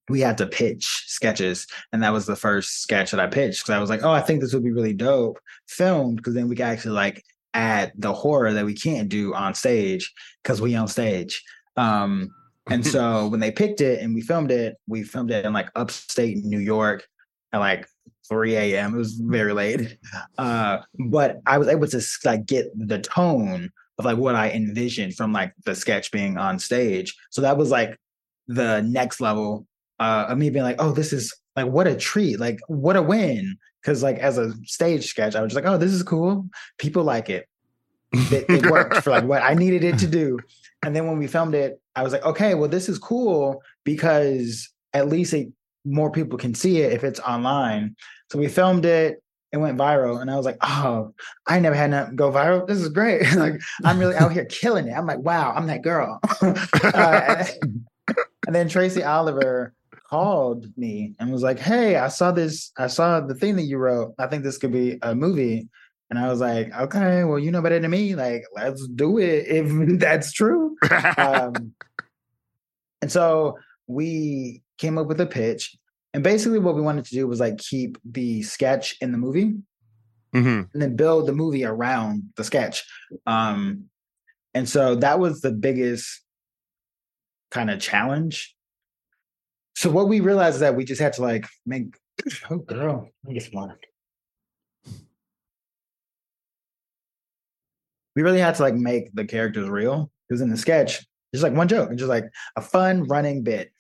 Speaker 4: we had to pitch sketches. And that was the first sketch that I pitched because I was like, oh, I think this would be really dope filmed because then we could actually like add the horror that we can't do on stage because we on stage. Um, and so when they picked it and we filmed it, we filmed it in like upstate New York at like 3 a.m. It was very late. Uh, but I was able to like get the tone of like what I envisioned from like the sketch being on stage. So that was like the next level uh, of me being like, oh, this is like what a treat, like what a win. Cause like as a stage sketch, I was just like, oh, this is cool. People like it. It, it worked for like what I needed it to do. And then when we filmed it, I was like, okay, well, this is cool because at least it, more people can see it if it's online. So we filmed it. It went viral, and I was like, "Oh, I never had nothing go viral. This is great! like, I'm really out here killing it. I'm like, wow, I'm that girl." uh, and then Tracy Oliver called me and was like, "Hey, I saw this. I saw the thing that you wrote. I think this could be a movie." And I was like, okay, well, you know better than me. Like, let's do it if that's true. um, and so we came up with a pitch. And basically, what we wanted to do was like keep the sketch in the movie mm-hmm. and then build the movie around the sketch. Um, and so that was the biggest kind of challenge. So what we realized is that we just had to like make oh girl, I guess more. We really had to like make the characters real because in the sketch, just like one joke, it's just like a fun running bit.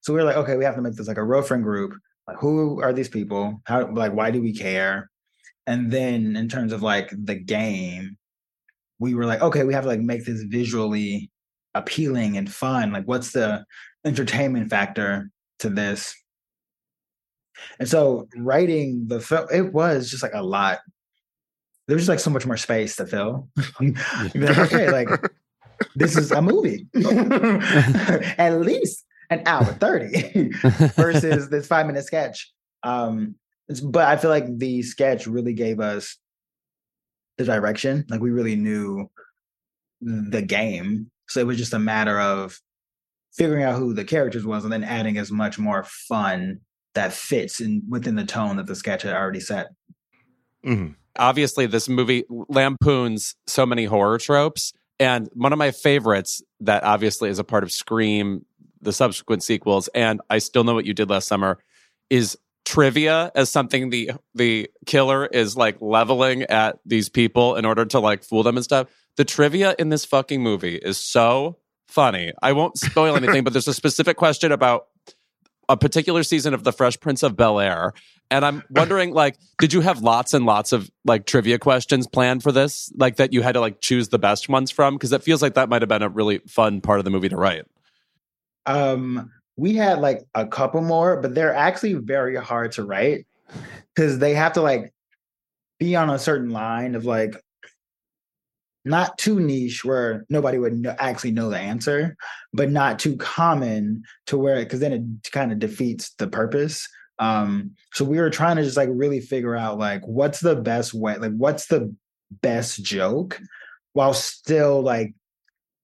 Speaker 4: So we were like, okay, we have to make this like a real friend group. Like, who are these people? How like why do we care? And then in terms of like the game, we were like, okay, we have to like make this visually appealing and fun. Like, what's the entertainment factor to this? And so writing the film, it was just like a lot there's just like so much more space to fill. like, okay, like this is a movie. At least an hour 30 versus this five minute sketch. Um, but I feel like the sketch really gave us the direction. Like we really knew the game. So it was just a matter of figuring out who the characters was and then adding as much more fun that fits in within the tone that the sketch had already set.
Speaker 3: Mm-hmm. Obviously, this movie lampoons so many horror tropes. And one of my favorites that obviously is a part of Scream, the subsequent sequels, and I still know what you did last summer, is trivia as something the the killer is like leveling at these people in order to like fool them and stuff. The trivia in this fucking movie is so funny. I won't spoil anything, but there's a specific question about a particular season of The Fresh Prince of Bel Air. And I'm wondering, like, did you have lots and lots of like trivia questions planned for this? Like that you had to like choose the best ones from? Because it feels like that might have been a really fun part of the movie to write.
Speaker 4: Um, we had like a couple more, but they're actually very hard to write because they have to like be on a certain line of like not too niche where nobody would know, actually know the answer, but not too common to where because then it kind of defeats the purpose. Um, so we were trying to just like really figure out like what's the best way, like what's the best joke while still like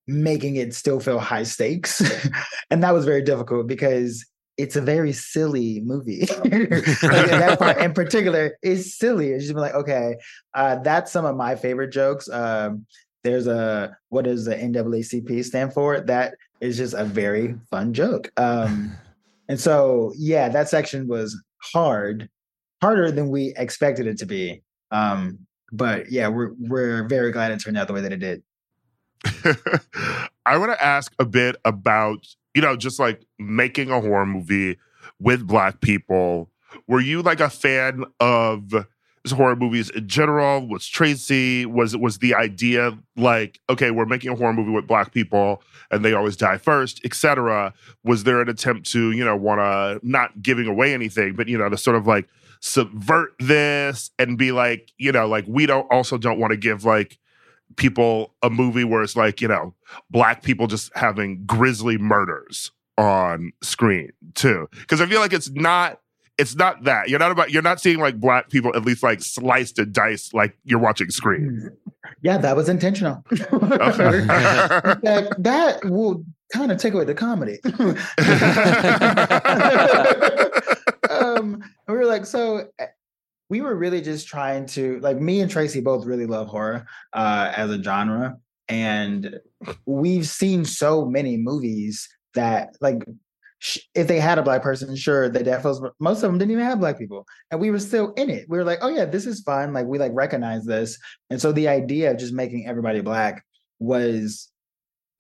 Speaker 4: making it still feel high stakes. and that was very difficult because it's a very silly movie. that part in particular is silly. It's just like, okay, uh, that's some of my favorite jokes. Um, there's a what does the NAACP stand for? That is just a very fun joke. Um, and so, yeah, that section was hard, harder than we expected it to be. Um, but yeah, we're we're very glad it turned out the way that it did.
Speaker 2: I want to ask a bit about, you know, just like making a horror movie with Black people. Were you like a fan of horror movies in general? Was Tracy was was the idea like okay, we're making a horror movie with black people and they always die first, etc. Was there an attempt to you know want to not giving away anything, but you know to sort of like subvert this and be like you know like we don't also don't want to give like people a movie where it's like, you know, black people just having grisly murders on screen too. Because I feel like it's not it's not that. You're not about you're not seeing like black people at least like sliced and diced like you're watching screen
Speaker 4: Yeah, that was intentional. that, that will kind of take away the comedy. um, we were like, so we were really just trying to like me and Tracy both really love horror uh, as a genre, and we've seen so many movies that like if they had a black person, sure, the definitely most of them didn't even have black people, and we were still in it. We were like, oh yeah, this is fun. Like we like recognize this, and so the idea of just making everybody black was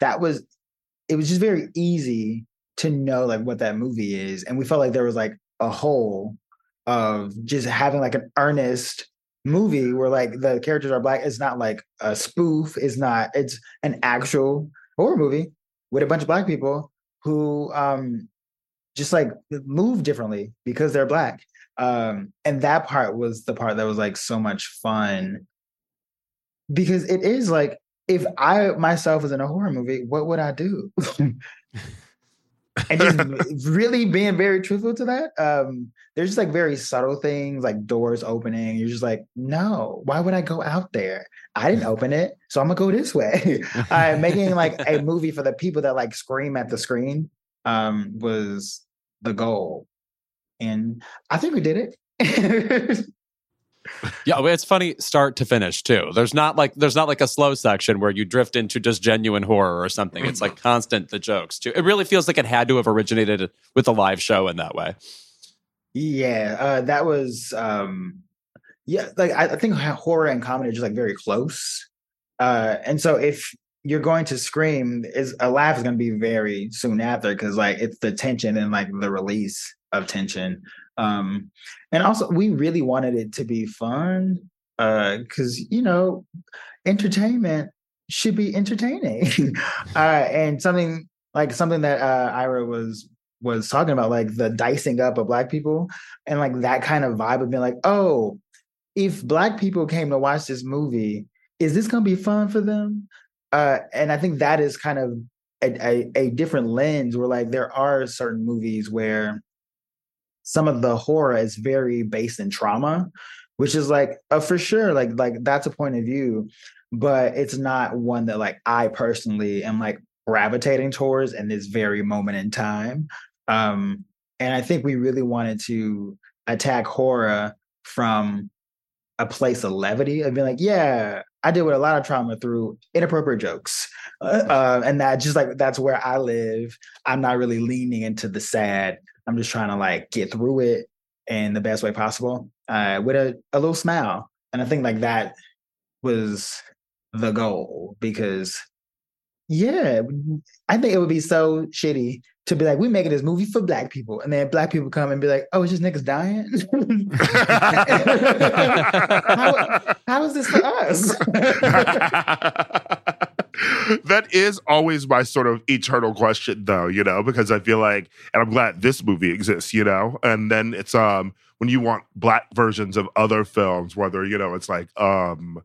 Speaker 4: that was it was just very easy to know like what that movie is, and we felt like there was like a hole of just having like an earnest movie where like the characters are black. It's not like a spoof. It's not. It's an actual horror movie with a bunch of black people who um just like move differently because they're black. Um, and that part was the part that was like so much fun because it is like if I myself was in a horror movie, what would I do? and just really being very truthful to that. Um, there's just like very subtle things like doors opening. You're just like, no, why would I go out there? I didn't open it, so I'm gonna go this way. uh, making like a movie for the people that like scream at the screen um, was the goal, and I think we did it.
Speaker 3: Yeah, it's funny start to finish too. There's not like there's not like a slow section where you drift into just genuine horror or something. It's like constant the jokes too. It really feels like it had to have originated with a live show in that way.
Speaker 4: Yeah, uh, that was um yeah, like I, I think horror and comedy are just like very close. Uh, and so if you're going to scream, is a laugh is going to be very soon after because like it's the tension and like the release of tension. Um, and also, we really wanted it to be fun because, uh, you know, entertainment should be entertaining. uh, and something like something that uh, Ira was was talking about, like the dicing up of black people and like that kind of vibe of being like, oh, if black people came to watch this movie, is this going to be fun for them? Uh, and I think that is kind of a, a, a different lens where like there are certain movies where some of the horror is very based in trauma, which is like uh, for sure, like like that's a point of view, but it's not one that like I personally am like gravitating towards in this very moment in time. Um, and I think we really wanted to attack horror from a place of levity of being like, yeah, I deal with a lot of trauma through inappropriate jokes. Uh, and that just like that's where I live. I'm not really leaning into the sad. I'm just trying to like get through it in the best way possible uh, with a, a little smile. And I think like that was the goal because yeah, I think it would be so shitty to be like, we're making this movie for black people, and then black people come and be like, oh, it's just niggas dying. how, how is this for us?
Speaker 2: that is always my sort of eternal question, though, you know, because I feel like, and I'm glad this movie exists, you know, and then it's um when you want black versions of other films, whether you know it's like um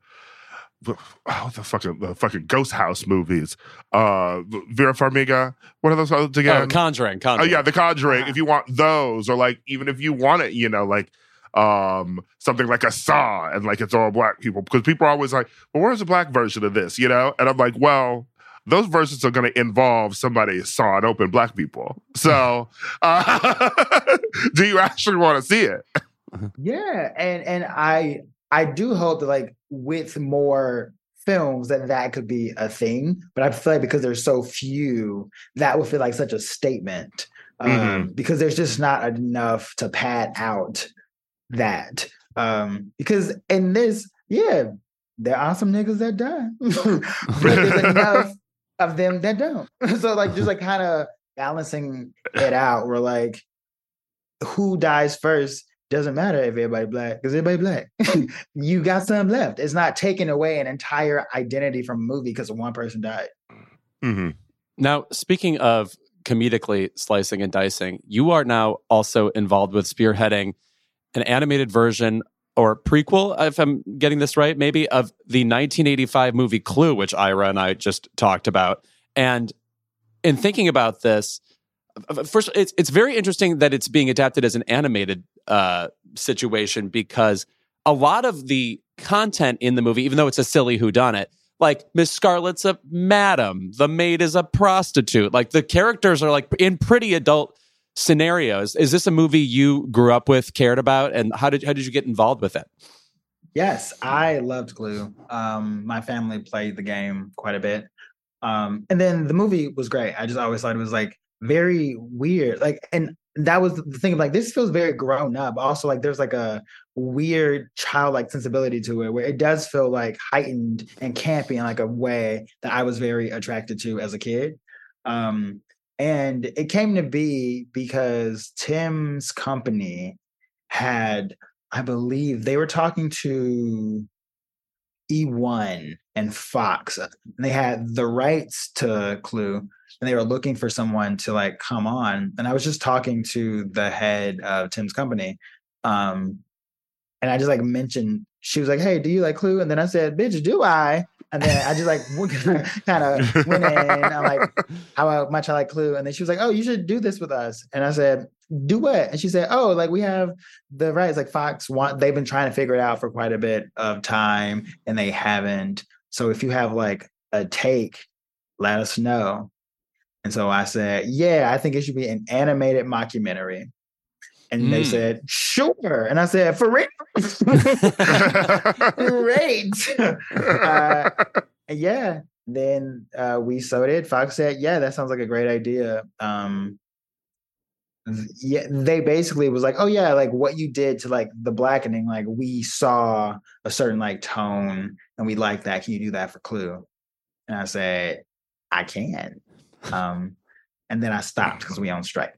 Speaker 2: oh, the fucking the fucking ghost house movies. Uh, Vera Farmiga. What are those others again?
Speaker 3: Oh, Conjuring. Conjuring.
Speaker 2: Oh yeah, The Conjuring. If you want those, or like even if you want it, you know, like um something like a Saw, and like it's all black people, because people are always like, well, where's the black version of this? You know, and I'm like, well. Those versions are going to involve somebody sawing open black people. So, uh, do you actually want to see it?
Speaker 4: Yeah, and and I I do hope that like with more films that that could be a thing, but I feel like because there's so few, that would feel like such a statement. Um, mm-hmm. because there's just not enough to pad out that. Um, because in this, yeah, there are some niggas that die, but there's enough of them that don't. so like just like kind of balancing it out, where like who dies first doesn't matter if everybody black because everybody black. you got some left. It's not taking away an entire identity from a movie because one person died.
Speaker 3: Mm-hmm. Now, speaking of comedically slicing and dicing, you are now also involved with spearheading an animated version or prequel, if I'm getting this right, maybe of the 1985 movie Clue, which Ira and I just talked about. And in thinking about this, first it's it's very interesting that it's being adapted as an animated uh, situation because a lot of the content in the movie, even though it's a silly whodunit, like Miss Scarlet's a madam, the maid is a prostitute. Like the characters are like in pretty adult scenarios. Is this a movie you grew up with, cared about, and how did how did you get involved with it?
Speaker 4: Yes, I loved Clue. Um, my family played the game quite a bit, um, and then the movie was great. I just always thought it was like very weird. Like, and that was the thing of like this feels very grown up. Also, like there's like a weird childlike sensibility to it where it does feel like heightened and campy in like a way that I was very attracted to as a kid. Um, and it came to be because Tim's company had, I believe, they were talking to eOne and Fox. And they had the rights to Clue, and they were looking for someone to like come on. And I was just talking to the head of Tim's company. Um, and I just like mentioned, she was like, Hey, do you like Clue? And then I said, Bitch, do I? And then I just like kind of went in. I'm like, how much I like Clue. And then she was like, Oh, you should do this with us. And I said, Do what? And she said, Oh, like we have the rights. Like Fox want they've been trying to figure it out for quite a bit of time and they haven't. So if you have like a take, let us know. And so I said, yeah, I think it should be an animated mockumentary. And mm. they said, sure. And I said, for real? Great. uh, yeah. Then uh, we sewed it. Fox said, yeah, that sounds like a great idea. Um, yeah, they basically was like, oh yeah, like what you did to like the blackening, like we saw a certain like tone and we like that. Can you do that for Clue? And I said, I can. Um, and then I stopped because we on strike.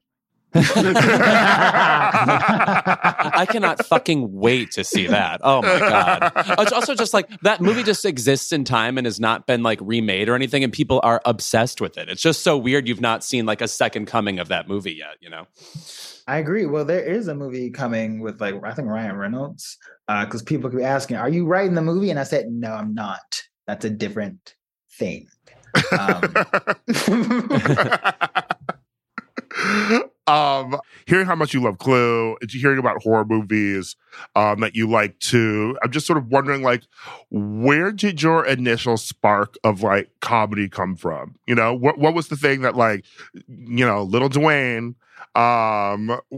Speaker 3: I cannot fucking wait to see that. Oh my god! It's also just like that movie just exists in time and has not been like remade or anything, and people are obsessed with it. It's just so weird you've not seen like a second coming of that movie yet. You know?
Speaker 4: I agree. Well, there is a movie coming with like I think Ryan Reynolds because uh, people could be asking, "Are you writing the movie?" And I said, "No, I'm not. That's a different thing." Um,
Speaker 2: um, hearing how much you love Clue, hearing about horror movies um, that you like too. I'm just sort of wondering, like, where did your initial spark of like comedy come from? You know, what what was the thing that like, you know, little Dewayne um,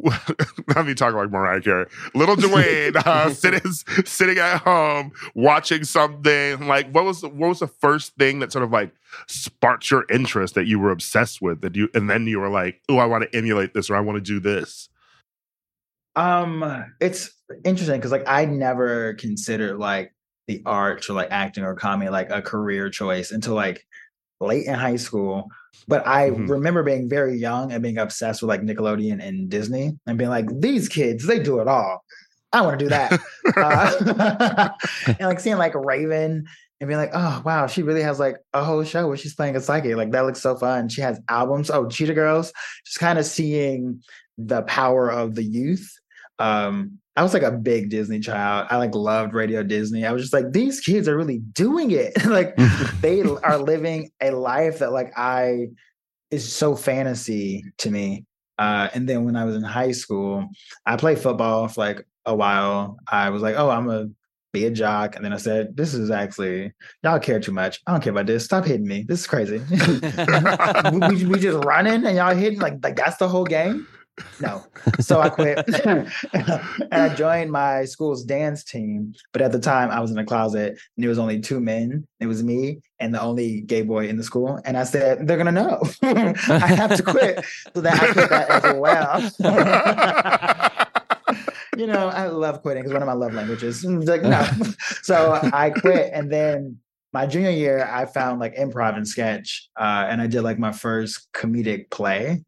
Speaker 2: let me talk like Mariah Carey. Little Dewayne uh, sitting sitting at home watching something. Like, what was what was the first thing that sort of like sparked your interest that you were obsessed with? That you and then you were like, oh, I want to emulate this or I want to do this.
Speaker 4: Um, it's interesting because like I never considered like the arts or like acting or comedy like a career choice until like late in high school. But I mm-hmm. remember being very young and being obsessed with like Nickelodeon and Disney and being like, these kids, they do it all. I want to do that. uh, and like seeing like Raven and being like, oh wow, she really has like a whole show where she's playing a psychic. Like that looks so fun. She has albums. Oh, Cheetah Girls. Just kind of seeing the power of the youth um I was like a big Disney child. I like loved Radio Disney. I was just like, these kids are really doing it. like they are living a life that like I is so fantasy to me. Uh, and then when I was in high school, I played football for like a while. I was like, oh, I'm a be a jock. And then I said, this is actually, y'all care too much. I don't care about this. Stop hitting me. This is crazy. we, we, we, just running and y'all hitting like, like that's the whole game. No. So I quit and I joined my school's dance team. But at the time, I was in a closet and there was only two men. It was me and the only gay boy in the school. And I said, they're going to know. I have to quit. So that I quit that as well. you know, I love quitting because one of my love languages. Like, no. so I quit. And then my junior year, I found like improv and sketch. Uh, and I did like my first comedic play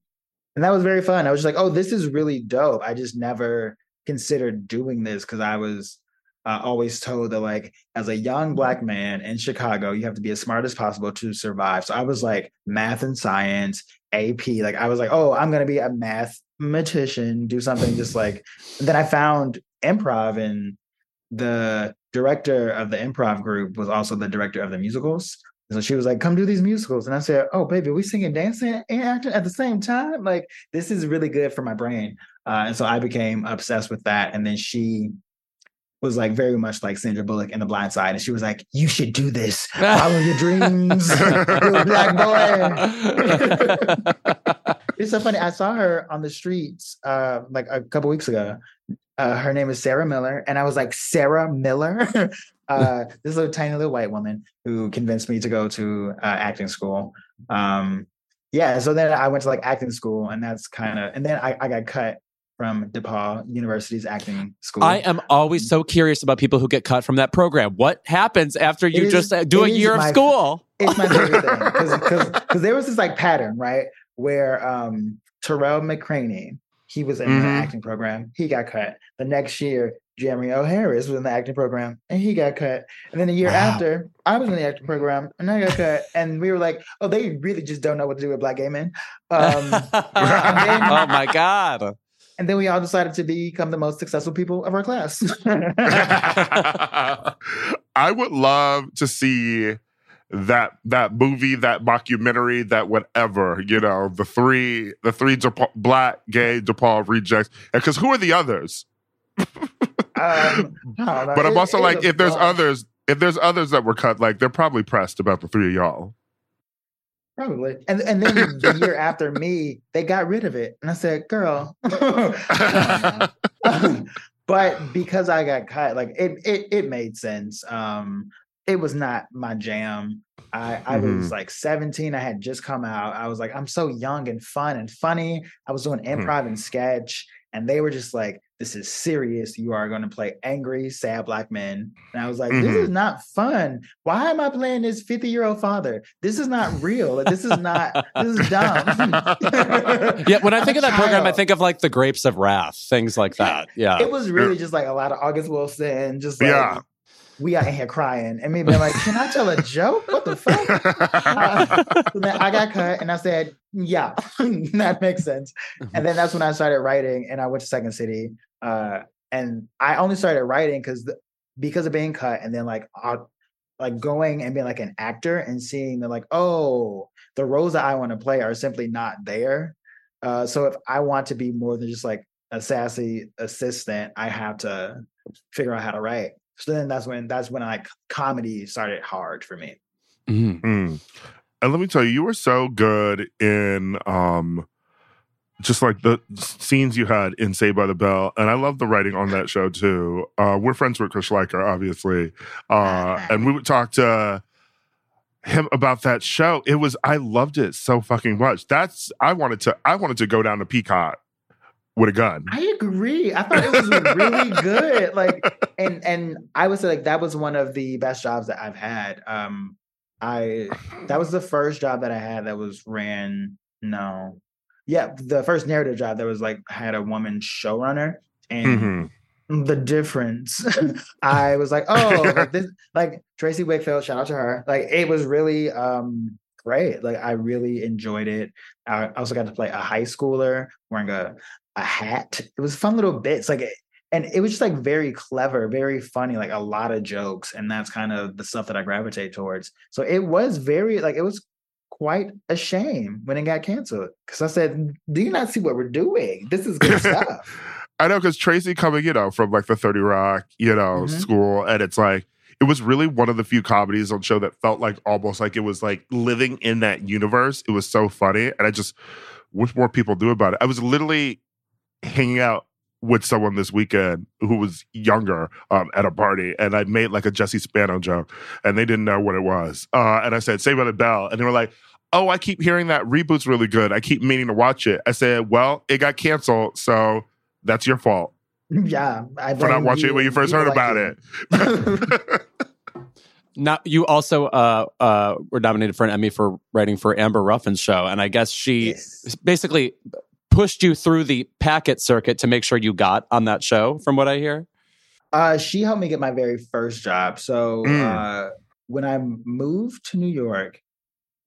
Speaker 4: and that was very fun. I was just like, oh, this is really dope. I just never considered doing this because I was uh, always told that like as a young black man in Chicago, you have to be as smart as possible to survive. So I was like math and science, AP. Like I was like, oh, I'm gonna be a mathematician, do something just like. then I found improv, and the director of the improv group was also the director of the musicals. So she was like, "Come do these musicals," and I said, "Oh, baby, we singing, dancing, and acting at the same time. Like this is really good for my brain." Uh, and so I became obsessed with that. And then she was like very much like Sandra Bullock in The Blind Side, and she was like, "You should do this. Follow your dreams, you black boy." it's so funny. I saw her on the streets uh, like a couple weeks ago. Uh, her name is Sarah Miller, and I was like, "Sarah Miller." uh, this little tiny little white woman who convinced me to go to uh, acting school. Um, yeah, so then I went to like acting school, and that's kind of, and then I, I got cut from DePaul University's acting school.
Speaker 3: I am always so curious about people who get cut from that program. What happens after you is, just uh, do a year my, of school?
Speaker 4: It's my favorite thing because there was this like pattern, right, where um, Tarell McCraney, he was in mm-hmm. the acting program, he got cut. The next year, Jeremy O. Harris was in the acting program and he got cut. And then a year wow. after, I was in the acting program and I got cut. And we were like, oh, they really just don't know what to do with black gay men. Um, then,
Speaker 3: oh my God.
Speaker 4: And then we all decided to become the most successful people of our class.
Speaker 2: I would love to see that that movie, that documentary, that whatever, you know, the three the three DePaul, black gay DePaul rejects. Because who are the others? Um, but I'm also it, like, if there's others, if there's others that were cut, like they're probably pressed about the three of y'all.
Speaker 4: Probably. And and then the year after me, they got rid of it. And I said, girl. but because I got cut, like it it it made sense. Um it was not my jam. I, I mm-hmm. was like 17. I had just come out. I was like, I'm so young and fun and funny. I was doing mm-hmm. improv mm-hmm. and sketch. And they were just like, this is serious. You are going to play angry, sad black men. And I was like, mm-hmm. this is mm-hmm. not fun. Why am I playing this 50 year old father? This is not real. This is not, this is dumb.
Speaker 3: yeah. When I think of that program, I think of like the grapes of wrath, things like that. Yeah.
Speaker 4: It was really just like a lot of August Wilson, just like, yeah we out here crying. And me being like, can I tell a joke? What the fuck? uh, I got cut and I said, yeah, that makes sense. Mm-hmm. And then that's when I started writing and I went to Second City. Uh, and I only started writing because because of being cut and then like uh, like going and being like an actor and seeing that like, oh, the roles that I want to play are simply not there. Uh, so if I want to be more than just like a sassy assistant, I have to figure out how to write. So then that's when that's when I comedy started hard for me.
Speaker 3: Mm.
Speaker 2: Mm. And let me tell you, you were so good in um just like the scenes you had in Saved by the Bell, and I love the writing on that show too. Uh, we're friends with Chris Schleicher, obviously, uh, and we would talk to him about that show. It was I loved it so fucking much. That's I wanted to I wanted to go down to Peacock with a gun.
Speaker 4: I agree. I thought it was really good. Like, and and I would say like that was one of the best jobs that I've had. Um, I that was the first job that I had that was ran. No, yeah, the first narrative job that was like had a woman showrunner, and
Speaker 2: Mhm.
Speaker 4: the difference, I was like, oh, like this, like Tracey Wigfield. Shout out to her. Like it was really um great. Like I really enjoyed it. I also got to play a high schooler wearing a a hat. It was fun little bits. Like and it was just like very clever, very funny, like a lot of jokes. And that's kind of the stuff that I gravitate towards. So it was very like it was quite a shame when it got canceled. Cause I said, Do you not see what we're doing? This is good stuff.
Speaker 2: I know because Tracey coming, you know, from like the 30 Rock, you know,
Speaker 4: Mhm.
Speaker 2: school, and it's like it was really one of the few comedies on show that felt like almost like it was like living in that universe. It was so funny, and I just wish more people knew about it. I was literally hanging out with someone this weekend who was younger um, at a party, and I made like a Jesse Spano joke, and they didn't know what it was. Uh, and I said, "Save by the Bell," and they were like. Oh, I keep hearing that reboot's really good. I keep meaning to watch it. I said, "Well, it got canceled, so that's your fault."
Speaker 4: yeah. I
Speaker 2: for not
Speaker 4: blame
Speaker 2: watching it when you
Speaker 4: and
Speaker 2: first heard
Speaker 4: people
Speaker 2: about
Speaker 4: like
Speaker 2: it.
Speaker 3: Now you also uh, uh, were nominated for an Emmy for writing for Amber Ruffin's show, and I guess she
Speaker 4: Yes.
Speaker 3: basically pushed you through the packet circuit to make sure you got on that show. From what I hear,
Speaker 4: Uh, she helped me get my very first job. So
Speaker 2: Mm.
Speaker 4: uh, when I moved to New York,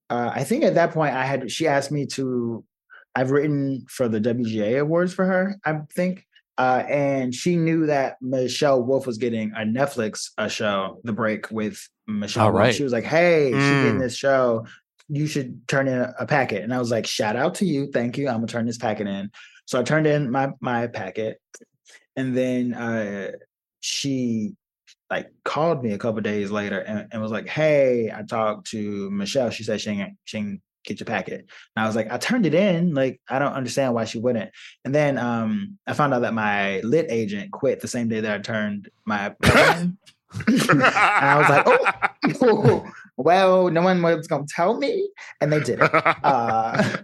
Speaker 4: uh, I think at that point I had she asked me to. I've written for the WGA awards for her, I think, uh, and she knew that Michelle Wolf was getting a Netflix a show, The Break with Michelle.
Speaker 3: Oh,
Speaker 4: Wolf.
Speaker 3: right.
Speaker 4: She was like, "Hey, she's getting
Speaker 2: Mm.
Speaker 4: this show. You should turn in a, a packet." And I was like, "Shout out to you, thank you. I'm gonna turn this packet in." So I turned in my my packet, and then uh, she like called me a couple days later and, and was like, "Hey, I talked to Michelle. She said she ain't, she ain't get your packet." And I was like, "I turned it in. Like, I don't understand why she wouldn't." And then um, I found out that my lit agent quit the same day that I turned my and I was like, "Oh, well, no one was gonna tell me," and they did it. Uh,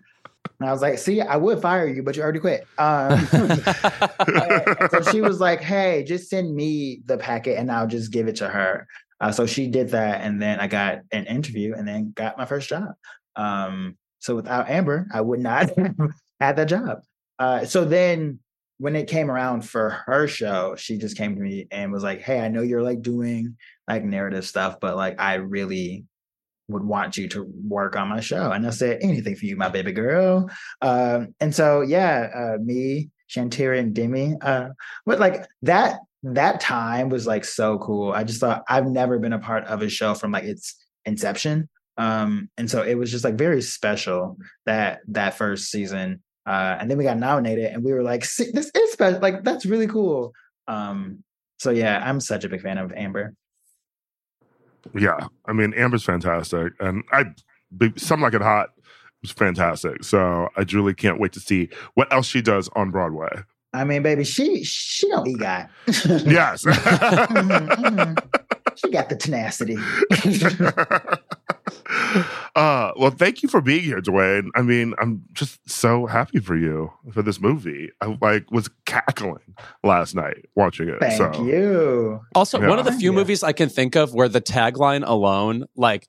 Speaker 4: and I was like, "See, I would fire you, but you already quit." Um, so she was like, "Hey, just send me the packet, and I'll just give it to her." Uh, so she did that, and then I got an interview, and then got my first job. Um, so without Amber, I would not have had that job. Uh, so then, when it came around for her show, she just came to me and was like, "Hey, I know you're like doing like narrative stuff, but like I really would want you to work on my show." And I said, "Anything for you, my baby girl." Um, and so yeah, uh, me, Shantira, and Demi. Uh, but like that that time was like so cool. I just thought I've never been a part of a show from like its inception. Um, and so it was just like very special that that first season. Uh, and then we got nominated, and we were like, "This is special! Like that's really cool." Um, so yeah, I'm such a big fan of Amber.
Speaker 2: yeah, I mean, Amber's fantastic, and I some like it hot was fantastic. So I truly can't wait to see what else she does on Broadway.
Speaker 4: I mean, baby, she she don't eat guy.
Speaker 2: Yes.
Speaker 4: Mhm, mhm. She got the tenacity.
Speaker 2: uh, well, thank you for being here, Dewayne. I mean, I'm just so happy for you for this movie. I like was cackling last night watching it.
Speaker 4: Thank
Speaker 2: so.
Speaker 4: you.
Speaker 3: also one of the few
Speaker 4: Yeah.
Speaker 3: movies I can think of where the tagline alone like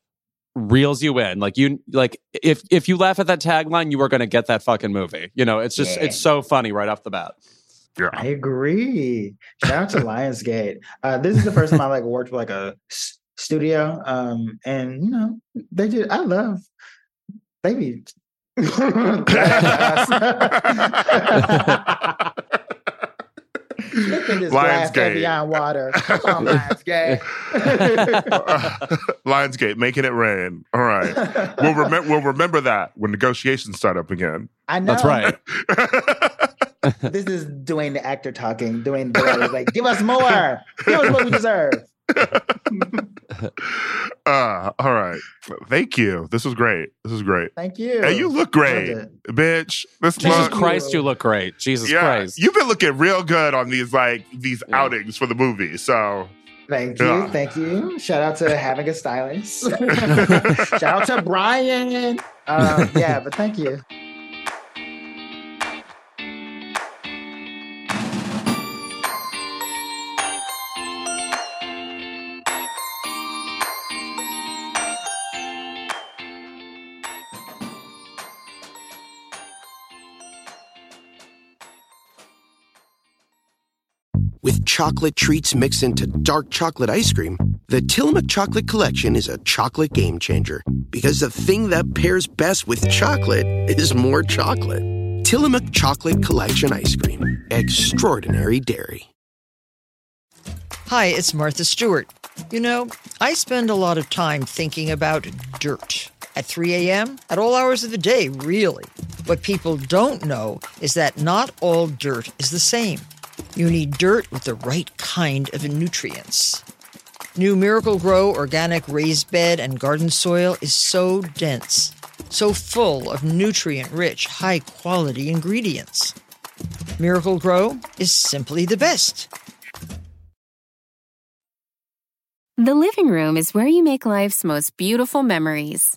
Speaker 3: reels you in. Like you like if if you laugh at that tagline, you are going to get that fucking movie. You know, it's just
Speaker 4: Yeah.
Speaker 3: it's so funny right off the bat.
Speaker 2: Yeah.
Speaker 4: I agree. Shout out to Lionsgate. Uh, this is the first time I like worked with like a s- studio, um, and you know they did. I love they be. Look at
Speaker 2: Lionsgate.
Speaker 4: Evian water. Come on, Lionsgate.
Speaker 2: Lionsgate, making it rain. All right. We'll, remem- we'll remember that when negotiations start up again.
Speaker 4: I know.
Speaker 3: That's right.
Speaker 4: This is Dewayne the actor talking. Dewayne the writer like, give us more. Give us what we deserve.
Speaker 2: uh, all right. Thank you. This was great. This is great.
Speaker 4: Thank you.
Speaker 2: And you look great, bitch. This
Speaker 3: Jesus
Speaker 2: look,
Speaker 3: Christ, you look great. Jesus
Speaker 2: yeah,
Speaker 3: Christ.
Speaker 2: you've been looking real good on these like these
Speaker 3: Yeah.
Speaker 2: outings for the movie. So
Speaker 4: Thank you.
Speaker 2: Yeah.
Speaker 4: Thank you. Shout out to having a stylist. Shout out to Brian. Um, yeah, but thank you.
Speaker 1: Chocolate treats mixed into dark chocolate ice cream, the Tillamook Chocolate Collection is a chocolate game changer because the thing that pairs best with chocolate is more chocolate. Tillamook Chocolate Collection Ice Cream. Extraordinary Dairy.
Speaker 5: Hi, it's Martha Stewart. You know, I spend a lot of time thinking about dirt. At 3 a.m., at all hours of the day, really. What people don't know is that not all dirt is the same. You need dirt with the right kind of nutrients. New Miracle-Gro organic raised bed and garden soil is so dense, so full of nutrient rich, high quality ingredients. Miracle-Gro is simply the best.
Speaker 6: The living room is where you make life's most beautiful memories.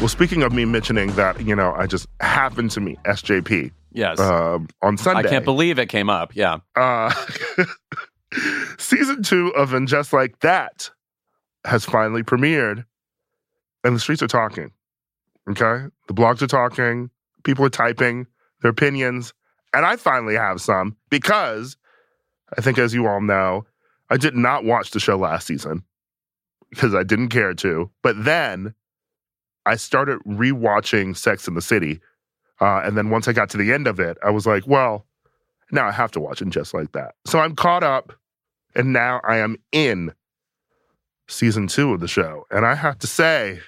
Speaker 2: Well, speaking of me mentioning that, you know, I just happened to meet SJP
Speaker 3: yes.
Speaker 2: um, on Sunday.
Speaker 3: I can't believe it came up. Yeah.
Speaker 2: uh, season two of And Just Like That has finally premiered, and the streets are talking. Okay? The blogs are talking, people are typing their opinions, and I finally have some because I think, as you all know, I did not watch the show last season because I didn't care to. But then I started rewatching Sex in the City. Uh, and then once I got to the end of it, I was like, well, now I have to watch it just like that. So I'm caught up, and now I am in season two of the show. And I have to say,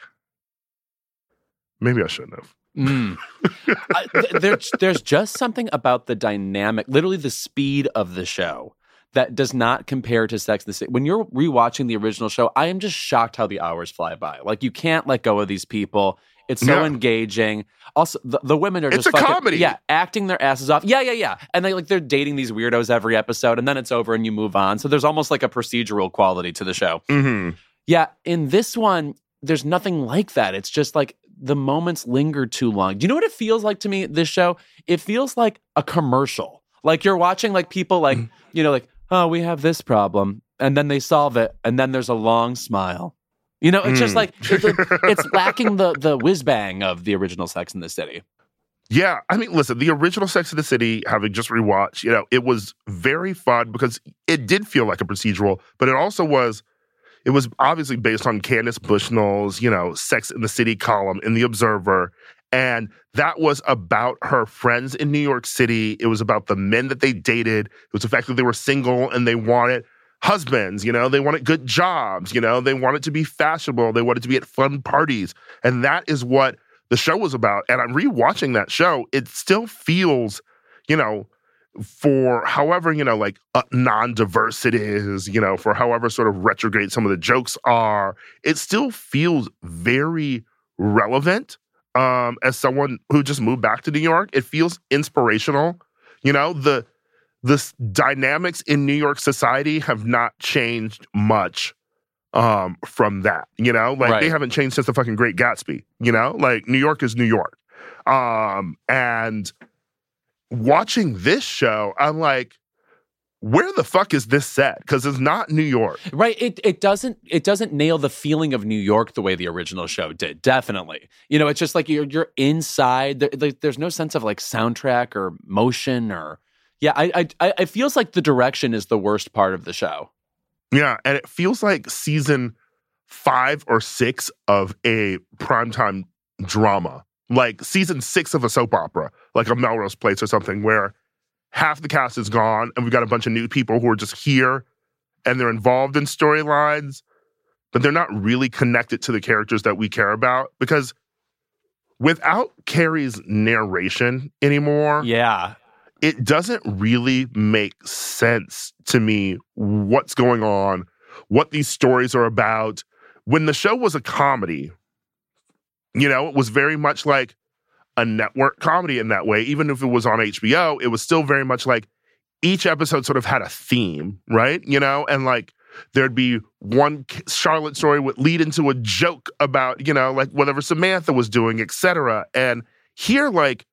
Speaker 2: maybe I shouldn't have.
Speaker 3: Mm. I, th- there's there's just something about the dynamic, literally the speed of the show that does not compare to Sex and the City. When you're rewatching the original show, I am just shocked how the hours fly by. Like you can't let go of these people. It's so engaging. Also, the, the women are
Speaker 2: It's
Speaker 3: just
Speaker 2: a
Speaker 3: fucking-
Speaker 2: comedy.
Speaker 3: Yeah, acting their asses off. Yeah, yeah, yeah. And they like they're dating these weirdos every episode, and then it's over and you move on. So there's almost like a procedural quality to the show.
Speaker 2: Mm-hmm.
Speaker 3: Yeah, in this one, there's nothing like that. It's just like the moments linger too long. Do you know what it feels like to me, this show? It feels like a commercial. Like you're watching like people like, you know, like, oh, we have this problem. And then they solve it. And then there's a long smile. You know, it's just
Speaker 2: Mm.
Speaker 3: like it- it's lacking the the whiz bang of the original Sex in the City.
Speaker 2: Yeah, I mean, listen, the original Sex in the City, having just rewatched, you know, it was very fun because it did feel like a procedural, but it also was, it was obviously based on Candace Bushnell's, you know, Sex in the City column in The Observer. And that was about her friends in New York City. It was about the men that they dated. It was the fact that they were single and they wanted husbands, you know, they wanted good jobs, you know, they wanted to be fashionable, they wanted to be at fun parties. And that is what the show was about. And I'm rewatching that show. It still feels, you know, for however, you know, like uh, non diverse it is, you know, for however sort of retrograde some of the jokes are, it still feels very relevant. Um, as someone who just moved back to New York, it feels inspirational. You know, the the dynamics in New York society have not changed much um from that you know? Like they haven't changed since the fucking great gatsby you know? Like new york is new york. Um and watching this show, I'm like, where the fuck is this set? Because it's not New York.
Speaker 3: Right. It it doesn't it doesn't nail the feeling of New York the way the original show did. Definitely. You know, it's just like you're you're inside. There, there's no sense of like soundtrack or motion or yeah. I, I I it feels like the direction is the worst part of the show.
Speaker 2: Yeah, and it feels like season five or six of a primetime drama, like season six of a soap opera, like a Melrose Place or something, where half the cast is gone and we've got a bunch of new people who are just here and they're involved in storylines, but they're not really connected to the characters that we care about because without Carrie's narration anymore,
Speaker 3: Yeah.
Speaker 2: it doesn't really make sense to me what's going on, what these stories are about. When the show was a comedy, you know, it was very much like a network comedy in that way. Even if it was on HBO, it was still very much like each episode sort of had a theme, right? You know, and like there'd be one Charlotte story would lead into a joke about, you know, like whatever Samantha was doing, etc. And here, like,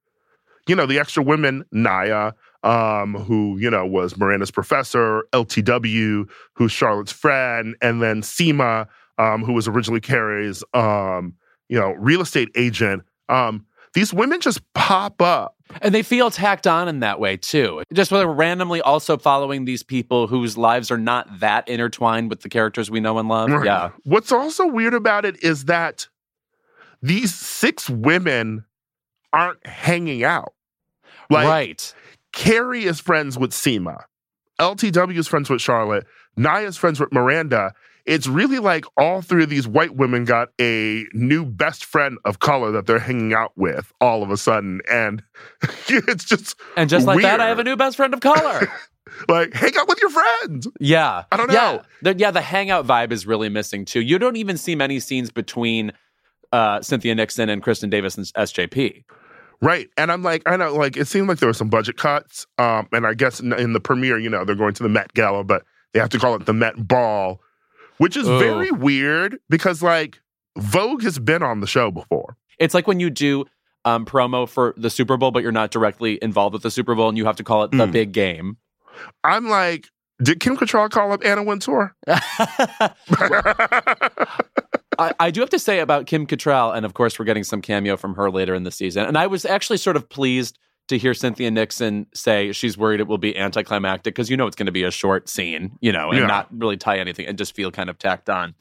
Speaker 2: you know, the extra women, Nya, um, who, you know, was Miranda's professor, LTW, who's Charlotte's friend, and then Seema, um, who was originally Carrie's, um, you know, real estate agent. Um, these women just pop up.
Speaker 3: And they feel tacked on in that way too. Just whether randomly also following these people whose lives are not that intertwined with the characters we know and love.
Speaker 2: Right.
Speaker 3: Yeah.
Speaker 2: What's also weird about it is that these six women aren't hanging out. Like,
Speaker 3: right.
Speaker 2: Carrie is friends with Seema. LTW is friends with Charlotte. Nya's friends with Miranda. It's really like all three of these white women got a new best friend of color that they're hanging out with all of a sudden. And it's just
Speaker 3: And just like that, I have a new best friend of color.
Speaker 2: like, hang out with your friends.
Speaker 3: yeah.
Speaker 2: I don't
Speaker 3: Yeah.
Speaker 2: know.
Speaker 3: The, yeah, the hangout vibe is really missing too. You don't even see many scenes between uh, Cynthia Nixon and Kristin Davis and SJP.
Speaker 2: Right. And I'm like, I know, like, it seemed like there were some budget cuts. Um, and I guess in, in the premiere, you know, they're going to the Met Gala, but they have to call it the Met Ball, which is
Speaker 3: Oh.
Speaker 2: very weird because, like, Vogue has been on the show before.
Speaker 3: It's like when you do um, promo for the Super Bowl, but you're not directly involved with the Super Bowl and you have to call it the
Speaker 2: Mm.
Speaker 3: big game.
Speaker 2: I'm like, did Kim Cattrall call up Anna Wintour?
Speaker 3: I, I do have to say about Kim Cattrall, and of course, we're getting some cameo from her later in the season. And I was actually sort of pleased to hear Cynthia Nixon say she's worried it will be anticlimactic because you know it's going to be a short scene, you know, and
Speaker 2: Yeah.
Speaker 3: not really tie anything and just feel kind of tacked on.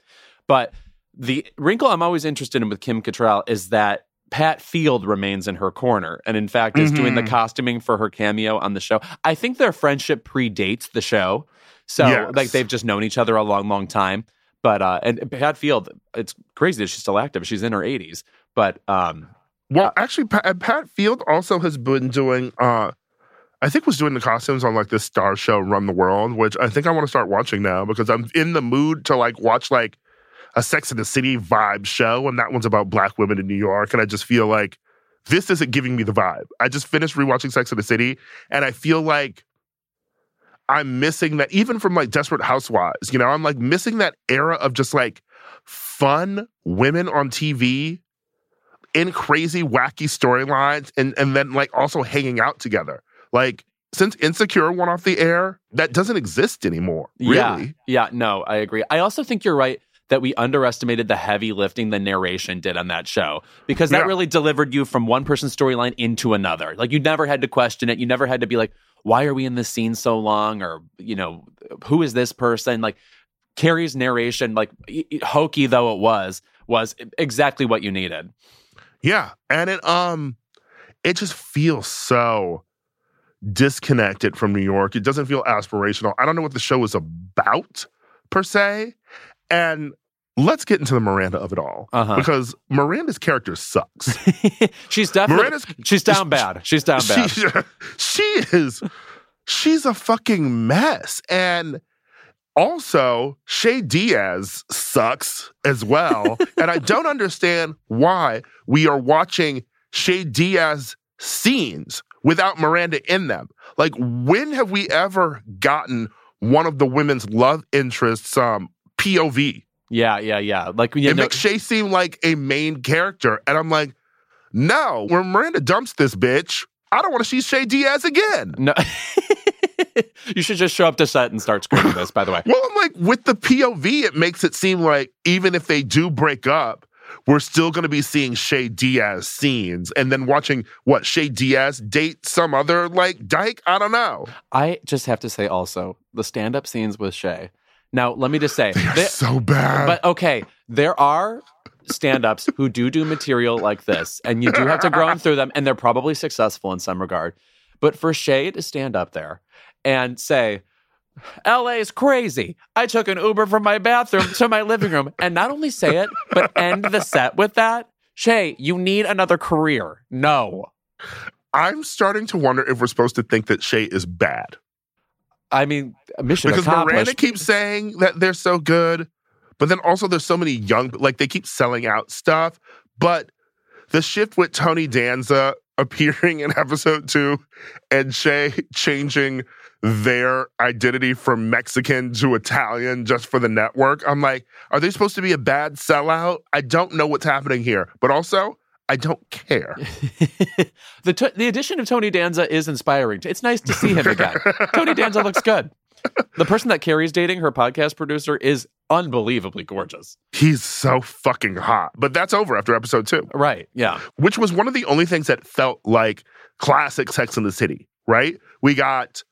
Speaker 3: But the wrinkle I'm always interested in with Kim Cattrall is that Pat Field remains in her corner and, in fact, is doing the
Speaker 2: Mhm.
Speaker 3: costuming for her cameo on the show. I think their friendship predates the show. So,
Speaker 2: Yes.
Speaker 3: like, they've just known each other a long, long time. But uh, and Pat Field, it's crazy that she's still active. She's in her 80s. But um,
Speaker 2: well, actually, Pat, Pat Field also has been doing, uh, I think was doing the costumes on like this Starz show, Run the World, which I think I want to start watching now because I'm in the mood to like watch like a Sex and the City vibe show. And that one's about black women in New York. And I just feel like this isn't giving me the vibe. I just finished rewatching Sex and the City and I feel like I'm missing that even from like Desperate Housewives, you know, I'm like missing that era of just like fun women on TV in crazy, wacky storylines and, and then like also hanging out together. Like since Insecure went off the air, that doesn't exist anymore.
Speaker 3: yeah,
Speaker 2: Really.
Speaker 3: yeah, no, I agree. I also think you're right that we underestimated the heavy lifting the narration did on that show because that
Speaker 2: Yeah.
Speaker 3: really delivered you from one person's storyline into another. Like you never had to question it. You never had to be like, why are we in this scene so long? Or, you know, who is this person? Like Carrie's narration, like hokey though it was, was exactly what you needed.
Speaker 2: Yeah. And it um it just feels so disconnected from New York. It doesn't feel aspirational. I don't know what the show is about per se. And let's get into the Miranda of it all.
Speaker 3: Uh-huh.
Speaker 2: Because Miranda's character sucks.
Speaker 3: she's definitely
Speaker 2: Miranda's
Speaker 3: she's down bad. She's down bad.
Speaker 2: She, she is she's a fucking mess. And also, Shay Diaz sucks as well. and I don't understand why we are watching Shay Diaz scenes without Miranda in them. Like, when have we ever gotten one of the women's love interests um, POV?
Speaker 3: Yeah, yeah, yeah. Like you
Speaker 2: it
Speaker 3: know,
Speaker 2: makes Shay seem like a main character. And I'm like, no, when Miranda dumps this bitch, I don't want to see Shay Diaz again.
Speaker 3: No. you should just show up to set and start screaming this, by the way.
Speaker 2: Well, I'm like, with the POV, it makes it seem like even if they do break up, we're still going to be seeing Shay Diaz scenes and then watching what Shay Diaz date some other like dyke. I don't know.
Speaker 3: I just have to say also the stand up scenes with Shay. Now, let me just say,
Speaker 2: They're
Speaker 3: they-
Speaker 2: so bad.
Speaker 3: but okay, there are stand ups who do do material like this, and you do have to grow through them, and they're probably successful in some regard. But for Shay to stand up there and say, LA is crazy. I took an Uber from my bathroom to my living room, and not only say it, but end the set with that. Shay, you need another career. No.
Speaker 2: I'm starting to wonder if we're supposed to think that Shay is bad.
Speaker 3: I mean, mission
Speaker 2: because
Speaker 3: accomplished.
Speaker 2: Miranda keeps saying that they're so good, but then also there's so many young, like they keep selling out stuff. But the shift with Tony Danza appearing in episode two and Shay changing their identity from Mexican to Italian just for the network, I'm like, are they supposed to be a bad sellout? I don't know what's happening here, but also I don't care.
Speaker 3: the t- the addition of Tony Danza is inspiring. It's nice to see him again. Tony Danza looks good. The person that Carrie's dating, her podcast producer, is unbelievably gorgeous.
Speaker 2: He's so fucking hot. But that's over after episode two.
Speaker 3: Right? Yeah.
Speaker 2: which was one of the only things that felt like classic Sex in the City, right? We got,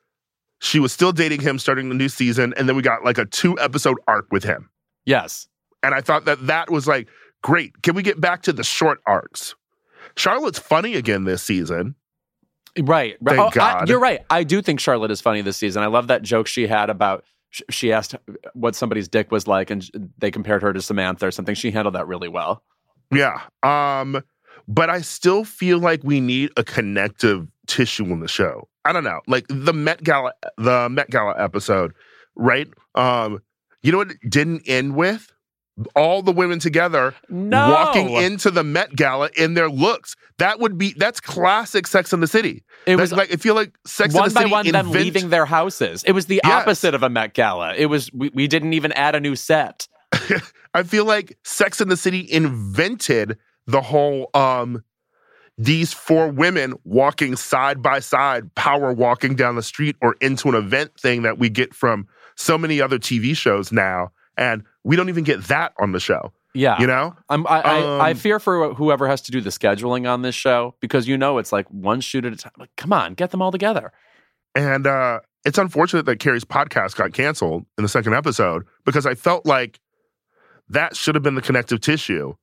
Speaker 2: she was still dating him starting the new season, and then we got like a two episode arc with him.
Speaker 3: Yes.
Speaker 2: And I thought that that was like, great. Can we get back to the short arcs? Charlotte's funny again this season.
Speaker 3: Right.
Speaker 2: Thank
Speaker 3: Oh, I- you're right. I do think Charlotte is funny this season. I love that joke she had about she asked what somebody's dick was like, and they compared her to Samantha or something. She handled that really well.
Speaker 2: Yeah. Um, but I still feel like we need a connective tissue in the show. I don't know. Like the Met Gala the Met Gala episode, right? Um, you know what it didn't end with? All the women together
Speaker 3: No.
Speaker 2: walking into the Met Gala in their looks. That would be that's classic Sex in the City.
Speaker 3: It
Speaker 2: That's
Speaker 3: was
Speaker 2: like I feel like Sex
Speaker 3: one
Speaker 2: in the
Speaker 3: by
Speaker 2: City
Speaker 3: one by them
Speaker 2: invent-
Speaker 3: leaving their houses. It was the
Speaker 2: Yes.
Speaker 3: opposite of a Met Gala. It was we, we didn't even add a new set.
Speaker 2: I feel like Sex in the City invented the whole um these four women walking side by side, power walking down the street or into an event thing that we get from so many other TV shows now. And we don't even get that on the show.
Speaker 3: Yeah.
Speaker 2: You know?
Speaker 3: I'm, I, I, I
Speaker 2: Um,
Speaker 3: fear for whoever has to do the scheduling on this show because you know it's like one shoot at a time. Like, come on, get them all together.
Speaker 2: And uh it's unfortunate that Carrie's podcast got canceled in the second episode because I felt like that should have been the connective tissue.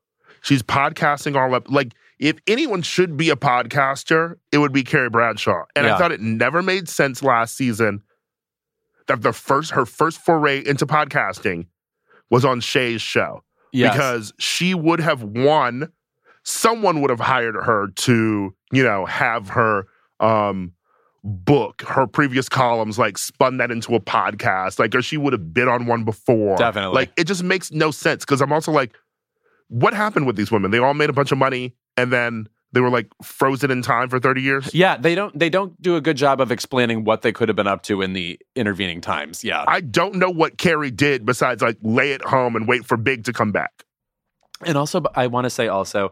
Speaker 2: She's podcasting all up. Like, if anyone should be a podcaster, it would be Carrie Bradshaw. And
Speaker 3: Yeah.
Speaker 2: I thought it never made sense last season that the first her first foray into podcasting was on Shay's show
Speaker 3: Yes.
Speaker 2: because she would have won. Someone would have hired her to, you know, have her um book her previous columns, like spun that into a podcast, like or she would have been on one before.
Speaker 3: Definitely.
Speaker 2: Like it just makes no sense because I'm also like, what happened with these women? They all made a bunch of money and then they were like frozen in time for 30 years.
Speaker 3: yeah, they don't they don't do a good job of explaining what they could have been up to in the intervening times. Yeah.
Speaker 2: I don't know what Carrie did besides like lay at home and wait for Big to come back.
Speaker 3: And also, I want to say also,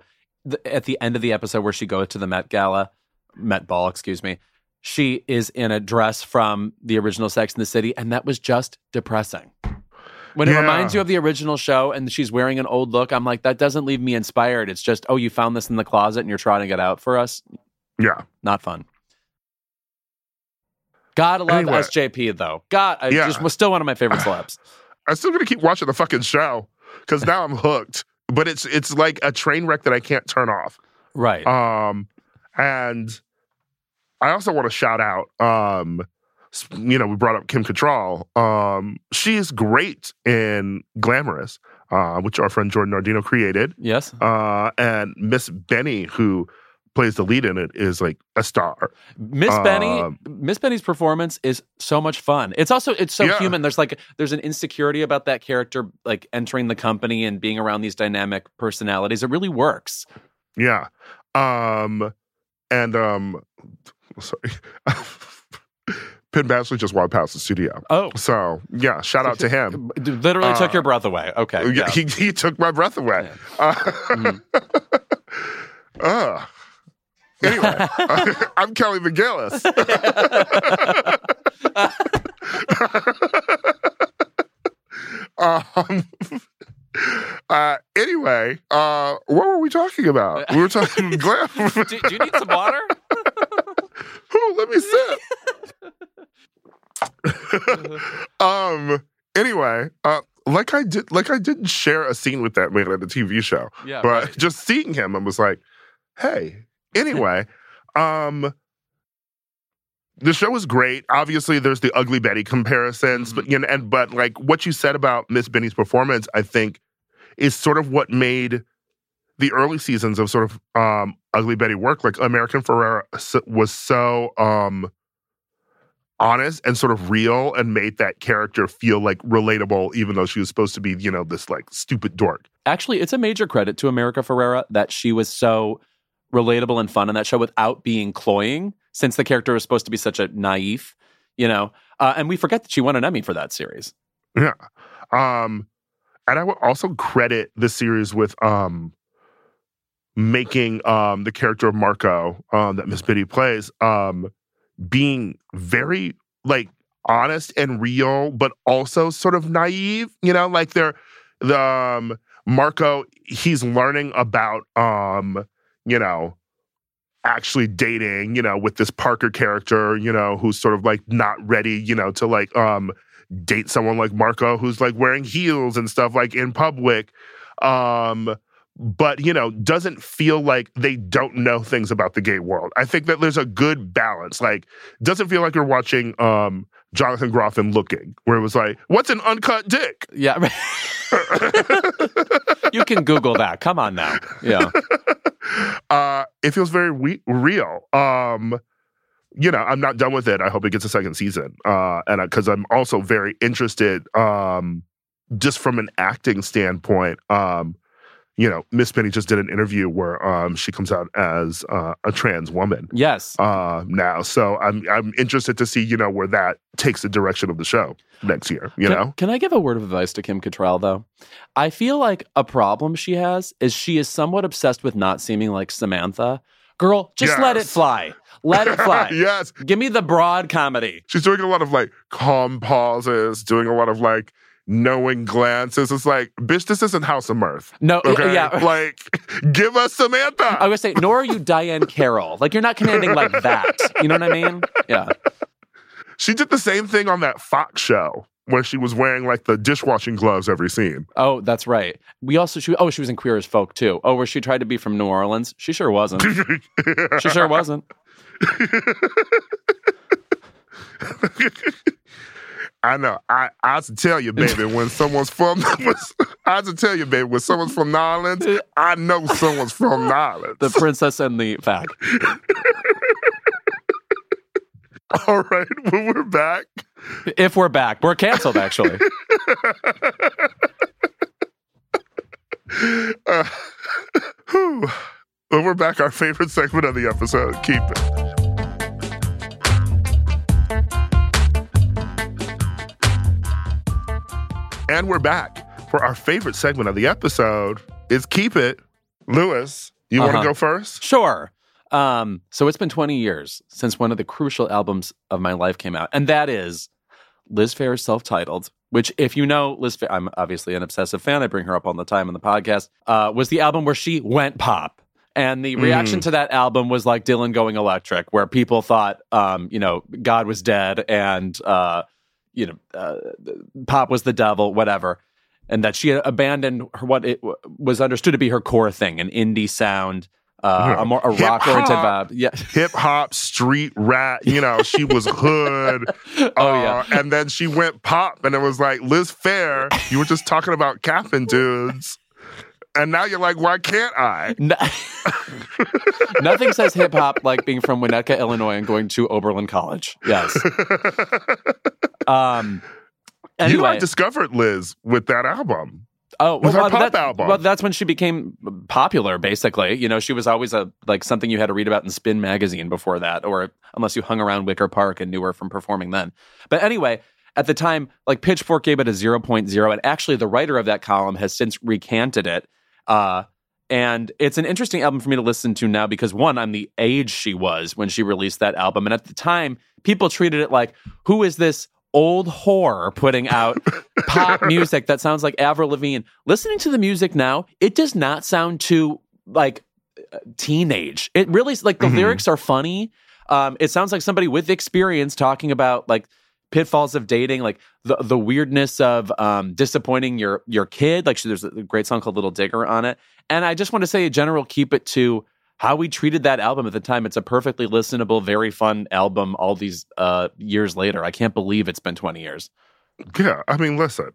Speaker 3: th- at the end of the episode where she goes to the Met Gala, Met Ball, excuse me, she is in a dress from the original Sex in the City, and that was just depressing. When it reminds you of the original show and she's wearing an old look, I'm like, that doesn't leave me inspired. It's just, oh, you found this in the closet and you're trying to get out for us.
Speaker 2: Yeah.
Speaker 3: Not fun. Gotta love
Speaker 2: Anyway.
Speaker 3: SJP though. God, I
Speaker 2: Yeah.
Speaker 3: just was still one of my favorite celebs.
Speaker 2: I'm still gonna keep watching the fucking show because now I'm hooked. But it's it's like a train wreck that I can't turn off.
Speaker 3: Right.
Speaker 2: Um, and I also want to shout out, um, you know, we brought up Kim Cattrall. Um, she is great in Glamorous, uh, which our friend Jordon Nardino created.
Speaker 3: yes.
Speaker 2: Uh, and Miss Benny, who plays the lead in it, is like a star.
Speaker 3: Miss Benny,
Speaker 2: Um,
Speaker 3: Miss Benny's performance is so much fun. It's also it's so
Speaker 2: Yeah.
Speaker 3: human. There's like there's an insecurity about that character like entering the company and being around these dynamic personalities. It really works.
Speaker 2: Yeah. Um, and um, sorry. Penn Badgley just walked past the studio.
Speaker 3: Oh,
Speaker 2: So yeah, shout out to him.
Speaker 3: literally took
Speaker 2: Uh,
Speaker 3: your breath away. Okay.
Speaker 2: Yeah,
Speaker 3: yeah.
Speaker 2: He, he took my breath away. Uh,
Speaker 3: Mhm.
Speaker 2: uh, anyway, I'm Kelly McGillis. um, uh, anyway, uh, what were we talking about? We were talking glam.
Speaker 3: do, do you need some water?
Speaker 2: Ooh, let me sip. um. Anyway, uh, like I did, like I didn't share a scene with that man at the TV show,
Speaker 3: Yeah,
Speaker 2: but
Speaker 3: right.
Speaker 2: just seeing him, I was like, hey. Anyway, um. The show was great. Obviously, there's the Ugly Betty comparisons, but you know, and but like what you said about Miss Benny's performance, I think, is sort of what made the early seasons of sort of um, Ugly Betty work. Like America Ferrera was so um, honest and sort of real, and made that character feel like relatable, even though she was supposed to be, you know, this like stupid dork.
Speaker 3: Actually, it's a major credit to America Ferrera that she was so relatable and fun in that show without being cloying, since the character was supposed to be such a naive, you know. Uh, and we forget that she won an Emmy for that series.
Speaker 2: Yeah. Um, and I would also credit the series with um, making um, the character of Marco um, that Miss Benny plays um, being very like honest and real, but also sort of naive. You know, like they're the um, Marco. He's learning about um, you know actually dating, you know, with this Parker character, you know, who's sort of like not ready, you know, to like um date someone like Marco who's like wearing heels and stuff like in public. Um but you know, doesn't feel like they don't know things about the gay world. I think that there's a good balance. Like doesn't feel like you're watching um Jonathan Groff in Looking, where it was like, what's an uncut dick?
Speaker 3: Yeah. you can Google that. Come on now. Yeah.
Speaker 2: uh, it feels very we- real. Um, you know, I'm not done with it. I hope it gets a second season. Uh, and because I'm also very interested, um, just from an acting standpoint. Um, you know, Miss Benny just did an interview where um, she comes out as uh, a trans woman
Speaker 3: Yes.
Speaker 2: uh, now. So I'm I'm interested to see you know where that takes the direction of the show next year. You
Speaker 3: can,
Speaker 2: know,
Speaker 3: Can I give a word of advice to Kim Cattrall, though? I feel like a problem she has is she is somewhat obsessed with not seeming like Samantha. Girl, just let it fly. Let it fly.
Speaker 2: yes,
Speaker 3: Give me the broad comedy.
Speaker 2: she's doing a lot of like calm pauses, doing a lot of like knowing glances. It's like, bitch, this isn't House of Mirth.
Speaker 3: No,
Speaker 2: Okay,
Speaker 3: yeah.
Speaker 2: like, give us Samantha.
Speaker 3: I was gonna say, nor are you Diahann Carroll. Like you're not commanding like that. You know what I mean? Yeah.
Speaker 2: she did the same thing on that Fox show where she was wearing like the dishwashing gloves every scene.
Speaker 3: Oh, that's right. We also she oh she was in Queer as Folk too. Oh, where she tried to be from New Orleans. She sure wasn't. She sure wasn't.
Speaker 2: I know. I I have to tell you, baby, when someone's from I have to tell you, baby, when someone's from New Orleans, I know someone's from New Orleans.
Speaker 3: The princess and the fag.
Speaker 2: All right, when we're back.
Speaker 3: If we're back, we're canceled actually.
Speaker 2: Uh, whew. when we're back, our favorite segment of the episode. Keep it. And we're back for our favorite segment of the episode. Is keep it, Louis. You want
Speaker 3: Uh-huh.
Speaker 2: to go first?
Speaker 3: Sure. Um, so it's been 20 years since one of the crucial albums of my life came out, and that is Liz Phair's self-titled. Which, if you know Liz Phair, I'm obviously an obsessive fan. I bring her up all the time on the podcast. Uh, was the album where she went pop, and the reaction to that album was like Dylan going electric, where people thought, um, you know, God was dead, and uh, you know, uh, pop was the devil, whatever and that she had abandoned her, what it w- was understood to be her core thing, an indie sound, uh, a more a rock oriented vibe. Yeah.
Speaker 2: Hip hop, street rat. You know, she was hood.
Speaker 3: Oh
Speaker 2: Uh,
Speaker 3: yeah.
Speaker 2: and then she went pop, and it was like Liz Phair. You were just talking about capping dudes, and now you're like, why can't I?
Speaker 3: No- Nothing says hip hop like being from Winnetka, Illinois, and going to Oberlin College. Yes. Um.
Speaker 2: You know, I discovered Liz with that album.
Speaker 3: oh, well,
Speaker 2: pop
Speaker 3: that-
Speaker 2: album.
Speaker 3: Well, that's when she became popular. Basically, you know, she was always a like something you had to read about in Spin magazine before that, or unless you hung around Wicker Park and knew her from performing then. But anyway, at the time, like Pitchfork gave it a 0.0, and actually, the writer of that column has since recanted it. Uh, and it's an interesting album for me to listen to now because one, I'm the age she was when she released that album. And at the time, people treated it like, who is this old whore putting out pop music that sounds like Avril Lavigne? Listening to the music now, it does not sound too like teenage. It really like the
Speaker 2: Mhm.
Speaker 3: lyrics are funny. Um, it sounds like somebody with experience talking about like pitfalls of dating, like the the weirdness of um, disappointing your your kid. Like there's a great song called "Little Digger" on it, and I just want to say, in general, keep it to how we treated that album at the time. It's a perfectly listenable, very fun album. All these uh, years later, I can't believe it's been 20 years.
Speaker 2: Yeah, I mean, listen.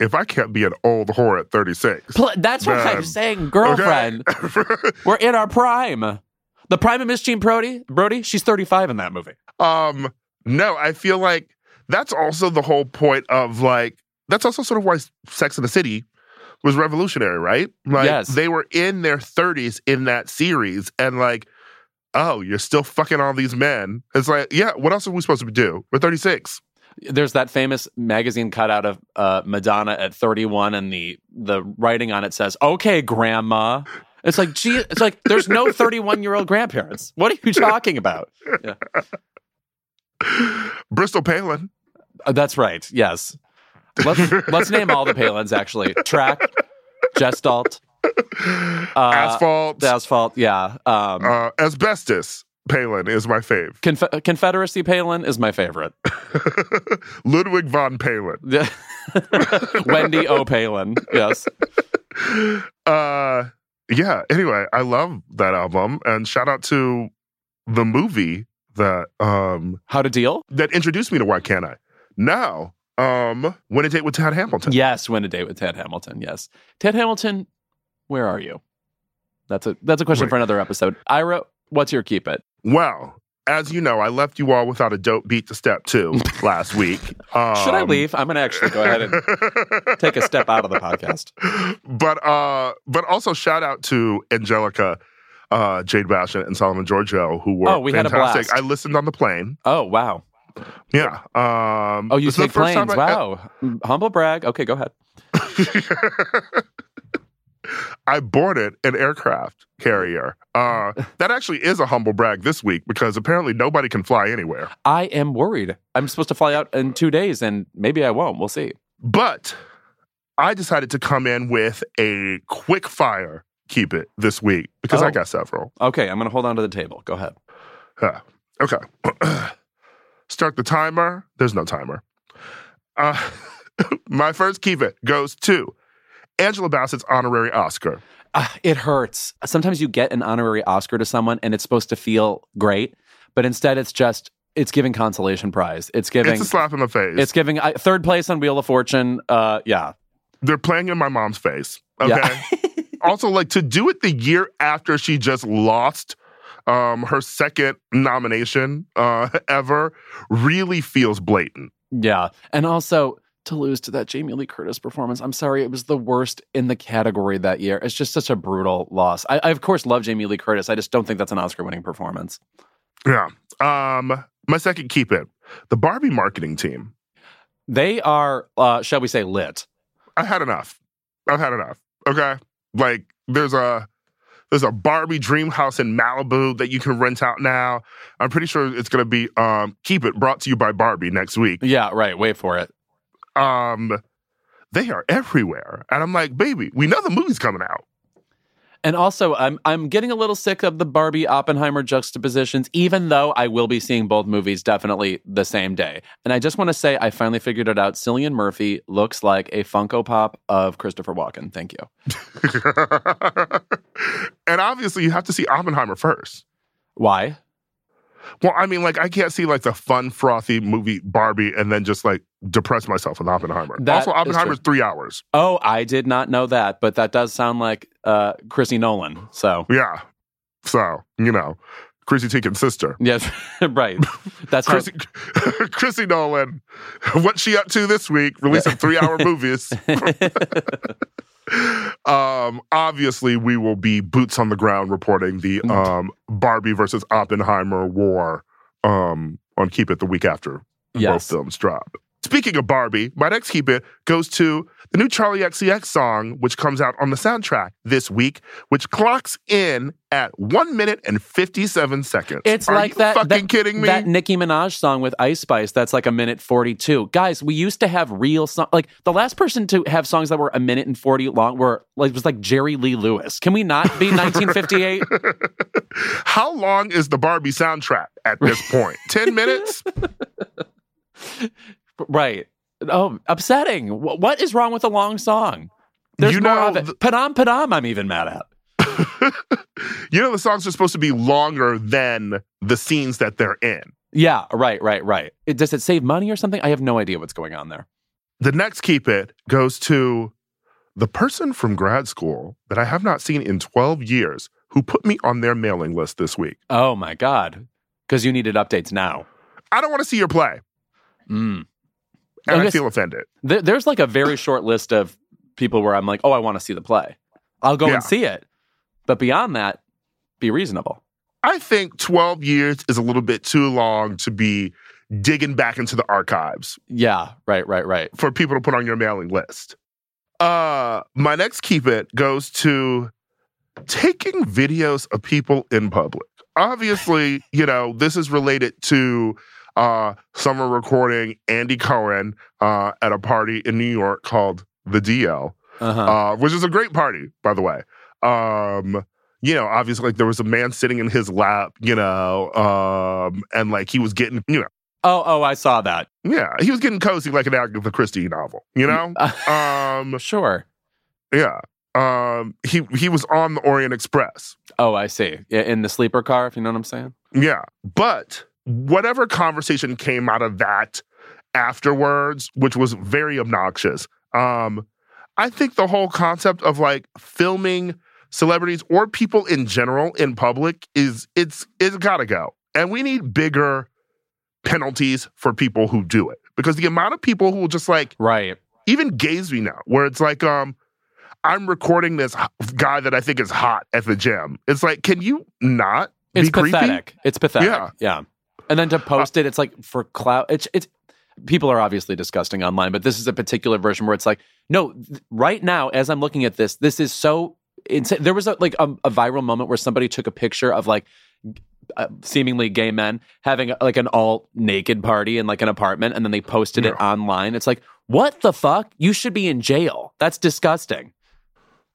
Speaker 2: If I can't be an old whore at 36,
Speaker 3: Pl- That's what I'm saying, girlfriend.
Speaker 2: okay?
Speaker 3: We're in our prime. The prime of Miss Jean Brodie. Brodie, she's 35 in that movie.
Speaker 2: um, no, I feel like that's also the whole point of like that's also sort of why Sex in the City was revolutionary, right? Like
Speaker 3: Yes.
Speaker 2: they were in their 30s in that series, and like, oh, you're still fucking all these men. It's like, yeah, what else are we supposed to do? We're 36.
Speaker 3: there's that famous magazine cutout of uh, Madonna at 31, and the the writing on it says, "Okay, Grandma." It's like, gee, it's like there's no 31 year old grandparents. What are you talking about?
Speaker 2: Bristol Palin.
Speaker 3: Uh, that's right. Yes. Let's let's name all the Palins actually. Track, Gestalt, uh,
Speaker 2: Asphalt.
Speaker 3: asphalt. Yeah. Um,
Speaker 2: uh, asbestos. Palin is my fave.
Speaker 3: Conf- Confederacy Palin is my favorite.
Speaker 2: Ludwig von Palin.
Speaker 3: Wendy O. Palin. Yes.
Speaker 2: Uh, yeah. Anyway, I love that album, and shout out to the movie that um
Speaker 3: How to deal?
Speaker 2: that introduced me to Why Can't I. Now, um, when a date with Ted Hamilton.
Speaker 3: Yes, win a date with Ted Hamilton. Yes, Ted Hamilton, where are you? That's a that's a question
Speaker 2: Wait.
Speaker 3: for another episode. Ira, what's your keep it?
Speaker 2: Well, as you know, I left you all without a dope beat to step two last week. Um,
Speaker 3: Should I leave? I'm gonna actually go ahead and take a step out of the podcast.
Speaker 2: but uh but also shout out to Angelica uh Jade Bastién and Solomon Giorgio who were
Speaker 3: Oh, we had a
Speaker 2: fantastic.
Speaker 3: blast.
Speaker 2: I listened on the plane.
Speaker 3: Oh wow.
Speaker 2: Yeah. Um
Speaker 3: Oh, you take planes.
Speaker 2: I-
Speaker 3: wow. Humble brag. Okay, go ahead.
Speaker 2: I boarded an aircraft carrier. Uh, that actually is a humble brag this week because apparently nobody can fly anywhere.
Speaker 3: I am worried. I'm supposed to fly out in two days, and maybe I won't. We'll see.
Speaker 2: But I decided to come in with a quick fire keep it this week because I
Speaker 3: Oh.
Speaker 2: got several.
Speaker 3: Okay, I'm gonna hold on to the table. Go ahead.
Speaker 2: Okay. Start the timer. There's no timer. Uh, my first keep it goes to Angela Bassett's honorary Oscar.
Speaker 3: Ah, it hurts. Sometimes you get an honorary Oscar to someone, and it's supposed to feel great, but instead it's just it's giving consolation prize. It's giving
Speaker 2: It's a slap in the face.
Speaker 3: it's giving uh, third place on Wheel of Fortune. Uh, yeah,
Speaker 2: They're playing in my mom's face. Okay.
Speaker 3: yeah.
Speaker 2: also, like to do it the year after she just lost um, her second nomination uh, ever really feels blatant.
Speaker 3: Yeah. And also to lose to that Jamie Lee Curtis performance. I'm sorry, it was the worst in the category that year. It's just such a brutal loss. I, I of course love Jamie Lee Curtis. I just don't think that's an Oscar winning performance.
Speaker 2: Yeah. Um, my second keep it the Barbie marketing team.
Speaker 3: They are, uh, shall we say, lit.
Speaker 2: I had enough. I've had enough. Okay. Like there's a there's a Barbie dream house in Malibu that you can rent out now. I'm pretty sure it's gonna be um keep it brought to you by Barbie next week.
Speaker 3: Yeah, right. Wait for it.
Speaker 2: Um they are everywhere. And I'm like, baby, we know the movie's coming out.
Speaker 3: And also, I'm I'm getting a little sick of the Barbie Oppenheimer juxtapositions, even though I will be seeing both movies definitely the same day. And I just want to say I finally figured it out. Cillian Murphy looks like a Funko Pop of Christopher Walken. Thank you.
Speaker 2: and obviously you have to see Oppenheimer first.
Speaker 3: Why?
Speaker 2: Well, I mean, like I can't see like the fun, frothy movie Barbie and then just like depress myself with Oppenheimer.
Speaker 3: That
Speaker 2: also,
Speaker 3: is
Speaker 2: Oppenheimer's three hours.
Speaker 3: Oh, I did not know that, but that does sound like uh, Chrissy Nolan. So
Speaker 2: Yeah. So, you know, Chrissy Teigen's sister.
Speaker 3: yes, right. That's how.
Speaker 2: Chrissy, Chrissy Nolan, what's she up to this week? Releasing three hour movies. um, obviously, we will be boots on the ground reporting the um, Barbie versus Oppenheimer war um, on Keep It the week after both films drop. Speaking of Barbie, my next keep it goes to the new Charli XCX song, which comes out on the soundtrack this week, which clocks in at one minute and 57 seconds.
Speaker 3: It's
Speaker 2: Are
Speaker 3: like
Speaker 2: you
Speaker 3: that.
Speaker 2: fucking
Speaker 3: that,
Speaker 2: kidding me?
Speaker 3: That Nicki Minaj song with Ice Spice. That's like a minute forty-two. Guys, we used to have real song. Like the last person to have songs that were a minute and forty long were like was like Jerry Lee Lewis. Can we not be 1958?
Speaker 2: How long is the Barbie soundtrack at this point? 10 minutes?
Speaker 3: right. Oh, upsetting. Wh- What is wrong with a long song? There's
Speaker 2: You
Speaker 3: more of it.
Speaker 2: the-
Speaker 3: Padam Padam. I'm even mad at.
Speaker 2: you know, the songs are supposed to be longer than the scenes that they're in.
Speaker 3: Yeah. Right. Right. Right. It, does it save money or something? I have no idea what's going on there.
Speaker 2: The next keep it goes to the person from grad school that I have not seen in 12 years who put me on their mailing list this week.
Speaker 3: Oh my god. Because you needed updates now.
Speaker 2: I don't want to see your play,
Speaker 3: Mm.
Speaker 2: And I
Speaker 3: guess-
Speaker 2: feel offended.
Speaker 3: There, there's like a very short list of people where I'm like, oh, I want to see the play. I'll go
Speaker 2: Yeah.
Speaker 3: and see it. But beyond that, be reasonable.
Speaker 2: I think 12 years is a little bit too long to be digging back into the archives
Speaker 3: Yeah, right, right, right.
Speaker 2: for people to put on your mailing list. Uh, my next keep it goes to taking videos of people in public. Obviously, you know, this is related to uh, summer recording Andy Cohen uh, at a party in New York called the DL,
Speaker 3: Uh-huh.
Speaker 2: uh, which is a great party, by the way. Um, you know, obviously, like there was a man sitting in his lap, you know, um, and like he was getting, you know,
Speaker 3: oh, oh, I saw that.
Speaker 2: yeah, he was getting cozy like an Agatha Christie novel, you know. Um,
Speaker 3: sure.
Speaker 2: yeah. Um, he he was on the Orient Express.
Speaker 3: Oh, I see. In the sleeper car, if you know what I'm saying.
Speaker 2: Yeah. But whatever conversation came out of that afterwards, which was very obnoxious, um, I think the whole concept of like filming celebrities or people in general in public is it's it's gotta go. And we need bigger penalties for people who do it. Because the amount of people who will just like
Speaker 3: Right.
Speaker 2: even gaze me now, where it's like, um, I'm recording this guy that I think is hot at the gym. It's like, can you not
Speaker 3: It's
Speaker 2: be creepy?
Speaker 3: pathetic. It's pathetic.
Speaker 2: Yeah.
Speaker 3: Yeah. And then to post it, it's like for clout. It's it's people are obviously disgusting online, but this is a particular version where it's like, no, th- right now as I'm looking at this, this is so insane. There was a, like a, a viral moment where somebody took a picture of like uh, seemingly gay men having like an all naked party in like an apartment, and then they posted it online. It's like, what the fuck? You should be in jail. That's disgusting.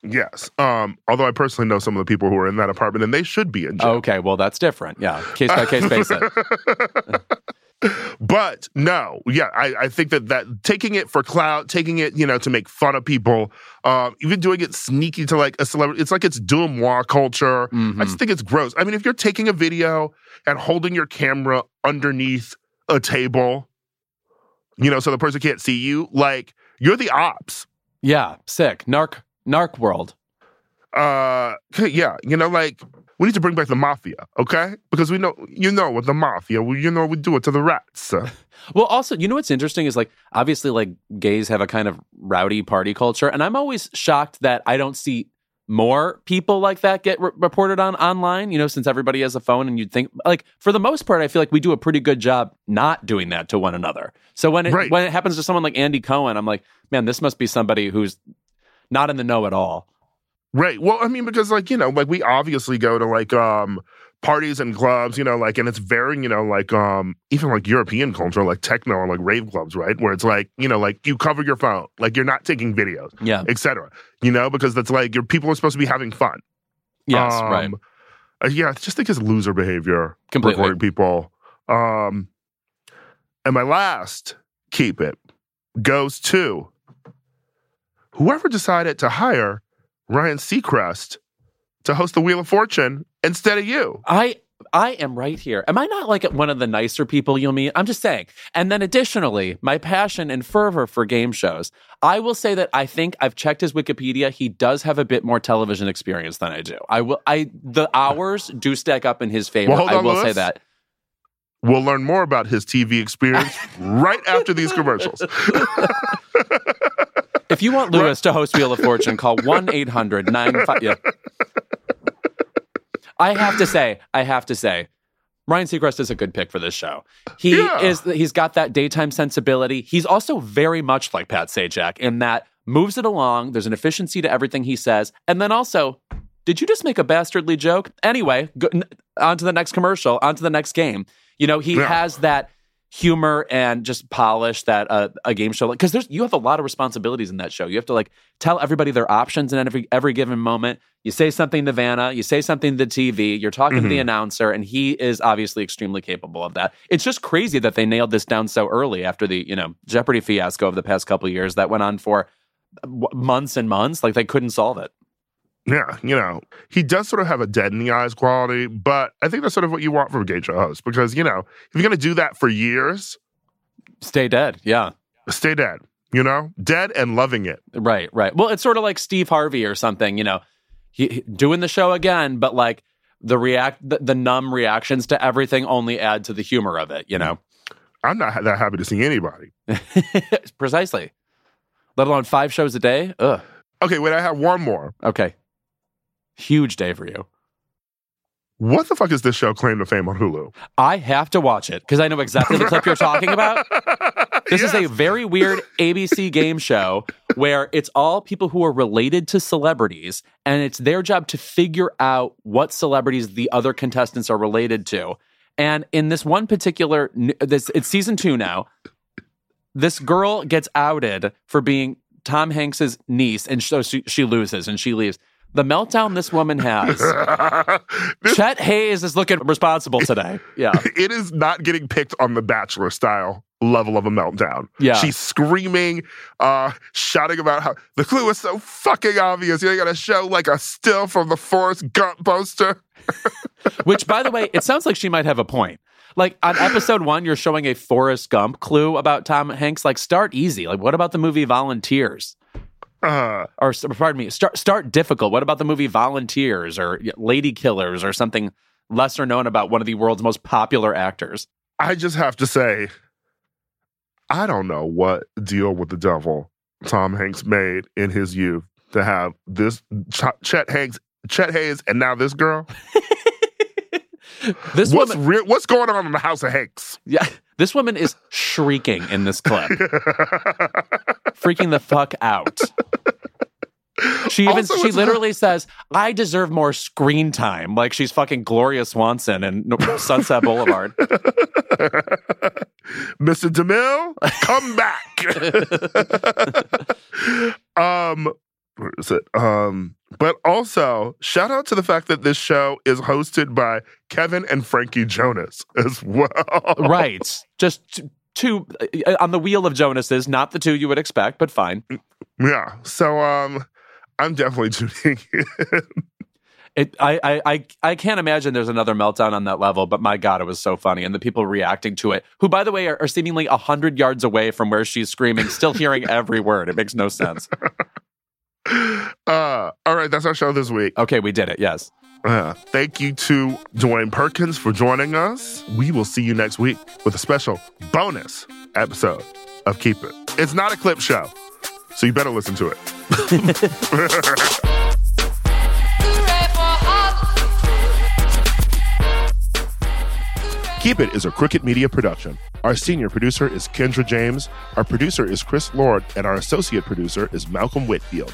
Speaker 2: Yes. Um, although I personally know some of the people who are in that apartment and they should be in jail.
Speaker 3: Okay, well that's different. Yeah, case by case basis.
Speaker 2: but no, yeah, I, I think that that taking it for clout, taking it, you know, to make fun of people, um, even doing it sneaky to like a celebrity, it's like it's moi culture. I just think it's gross. I mean, if you're taking a video and holding your camera underneath a table, you know, so the person can't see you, like you're the ops.
Speaker 3: Yeah, sick. Narc narc world.
Speaker 2: Uh, yeah, you know, like we need to bring back the mafia, okay? Because we know, you know, with the mafia, we, you know, we do it to the rats.
Speaker 3: Well, also, you know what's interesting is like obviously like gays have a kind of rowdy party culture, and I'm always shocked that I don't see more people like that get re- reported on online. You know, since everybody has a phone, and you'd think like for the most part, I feel like we do a pretty good job not doing that to one another. So when it
Speaker 2: Right.
Speaker 3: when it happens to someone like Andy Cohen, I'm like, man, this must be somebody who's not in the know at all.
Speaker 2: Right. Well, I mean, because like, you know, like we obviously go to like um parties and clubs, you know, like and it's very, you know, like um even like European culture, like techno or like rave clubs, right? Where it's like, you know, like you cover your phone, like you're not taking videos,
Speaker 3: Yeah.
Speaker 2: etc. You know, because that's like your people are supposed to be having fun.
Speaker 3: Yes. right.
Speaker 2: Um, uh, yeah, I just think it's loser behavior.
Speaker 3: Completely.
Speaker 2: Recording people. Um and my last keep it goes to whoever decided to hire Ryan Seacrest to host the Wheel of Fortune instead of you.
Speaker 3: I I am right here. Am I not like one of the nicer people you'll meet? I'm just saying. And then additionally, my passion and fervor for game shows. I will say that I think I've checked his Wikipedia. He does have a bit more television experience than I do. I will I the hours do stack up in his favor.
Speaker 2: Well, hold
Speaker 3: I
Speaker 2: on,
Speaker 3: will say that.
Speaker 2: We'll learn more about his TV experience right after these commercials.
Speaker 3: If you want Louis to host Wheel of Fortune, call 1-800-95 yeah. I have to say, I have to say, Ryan Seacrest is a good pick for this show. He
Speaker 2: Yeah.
Speaker 3: is he's got that daytime sensibility. He's also very much like Pat Sajak in that moves it along. There's an efficiency to everything he says. And then also, did you just make a bastardly joke? Anyway, go, on to the next commercial, on to the next game. You know, he
Speaker 2: Yeah.
Speaker 3: has that humor and just polish that uh, a game show like because there's you have a lot of responsibilities in that show. You have to like tell everybody their options in every every given moment. You say something to Vanna, you say something to the TV, you're talking to the announcer, and he is obviously extremely capable of that. It's just crazy that they nailed this down so early after the you know Jeopardy fiasco of the past couple of years that went on for months and months. Like they couldn't solve it.
Speaker 2: Yeah, you know, he does sort of have a dead in the eyes quality, but I think that's sort of what you want from a game show host because, you know, if you're going to do that for years,
Speaker 3: Stay dead. Yeah.
Speaker 2: stay dead, you know, dead and loving it.
Speaker 3: Right, right. Well, it's sort of like Steve Harvey or something, you know, he, he- doing the show again, but like the react, the, the numb reactions to everything only add to the humor of it, you know?
Speaker 2: I'm not that happy to see anybody.
Speaker 3: Precisely. Let alone five shows a day. Ugh.
Speaker 2: Okay, wait, I have one more.
Speaker 3: Okay. Huge day for you.
Speaker 2: What the fuck is this show claim to fame on Hulu?
Speaker 3: I have to watch it because I know exactly the clip you're talking about. This is a very weird ABC game show where it's all people who are related to celebrities, and it's their job to figure out what celebrities the other contestants are related to. And in this one particular, this it's season two now. This girl gets outed for being Tom Hanks's niece, and so she, she loses and she leaves. The meltdown this woman has.
Speaker 2: This-
Speaker 3: Chet Haze is looking responsible today. Yeah.
Speaker 2: it is not getting picked on the Bachelor style level of a meltdown.
Speaker 3: Yeah.
Speaker 2: She's screaming, uh, shouting about how the clue is so fucking obvious. You got to show like a still from the Forrest Gump poster.
Speaker 3: Which, by the way, it sounds like she might have a point. Like on episode one, you're showing a Forrest Gump clue about Tom Hanks. Like, start easy. Like, what about the movie Volunteers?
Speaker 2: Uh,
Speaker 3: Or, pardon me, start start difficult. What about the movie Volunteers or Lady Killers or something lesser known about one of the world's most popular actors?
Speaker 2: I just have to say, I don't know what deal with the devil Tom Hanks made in his youth to have this Ch- Chet Hanks, Chet Haze, and now this girl.
Speaker 3: This
Speaker 2: What's
Speaker 3: woman,
Speaker 2: re- what's going on in the House of Hanks?
Speaker 3: yeah, this woman is shrieking in this clip, freaking the fuck out. She even
Speaker 2: Also,
Speaker 3: she literally says, "I deserve more screen time." Like she's fucking Gloria Swanson and Sunset Boulevard.
Speaker 2: Mr. DeMille, come back. um, where is it? Um, but also shout out to the fact that this show is hosted by Kevin and Frankie Jonas as well.
Speaker 3: right, just two uh, on the wheel of Jonas's, not the two you would expect, but fine.
Speaker 2: Yeah. So um, I'm definitely tuning in.
Speaker 3: It, I, I, I, I can't imagine there's another meltdown on that level, but my God, it was so funny. And the people reacting to it, who, by the way, are, are seemingly 100 yards away from where she's screaming, still hearing every word. It makes no sense.
Speaker 2: Uh, all right, that's our show this week.
Speaker 3: Okay, we did it. Yes.
Speaker 2: Uh, thank you to Dewayne Perkins for joining us. We will see you next week with a special bonus episode of Keep It. It's not a clip show, so you better listen to it. Keep It is a Crooked Media production. Our senior producer is Kendra James, our producer is Chris Lord, and our associate producer is Malcolm Whitfield.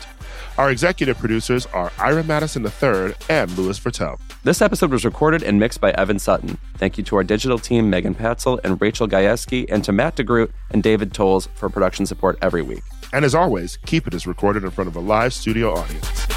Speaker 2: Our executive producers are Ira Madison III and Louis Virtel.
Speaker 3: This episode was recorded and mixed by Evan Sutton. Thank you to our digital team, Megan Patzel and Rachel Gajewski, and to Matt DeGroot and David Tolles for production support every week.
Speaker 2: And as always, Keep It is recorded in front of a live studio audience.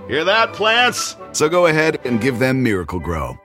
Speaker 7: Hear that, plants? So go ahead and give them Miracle-Gro.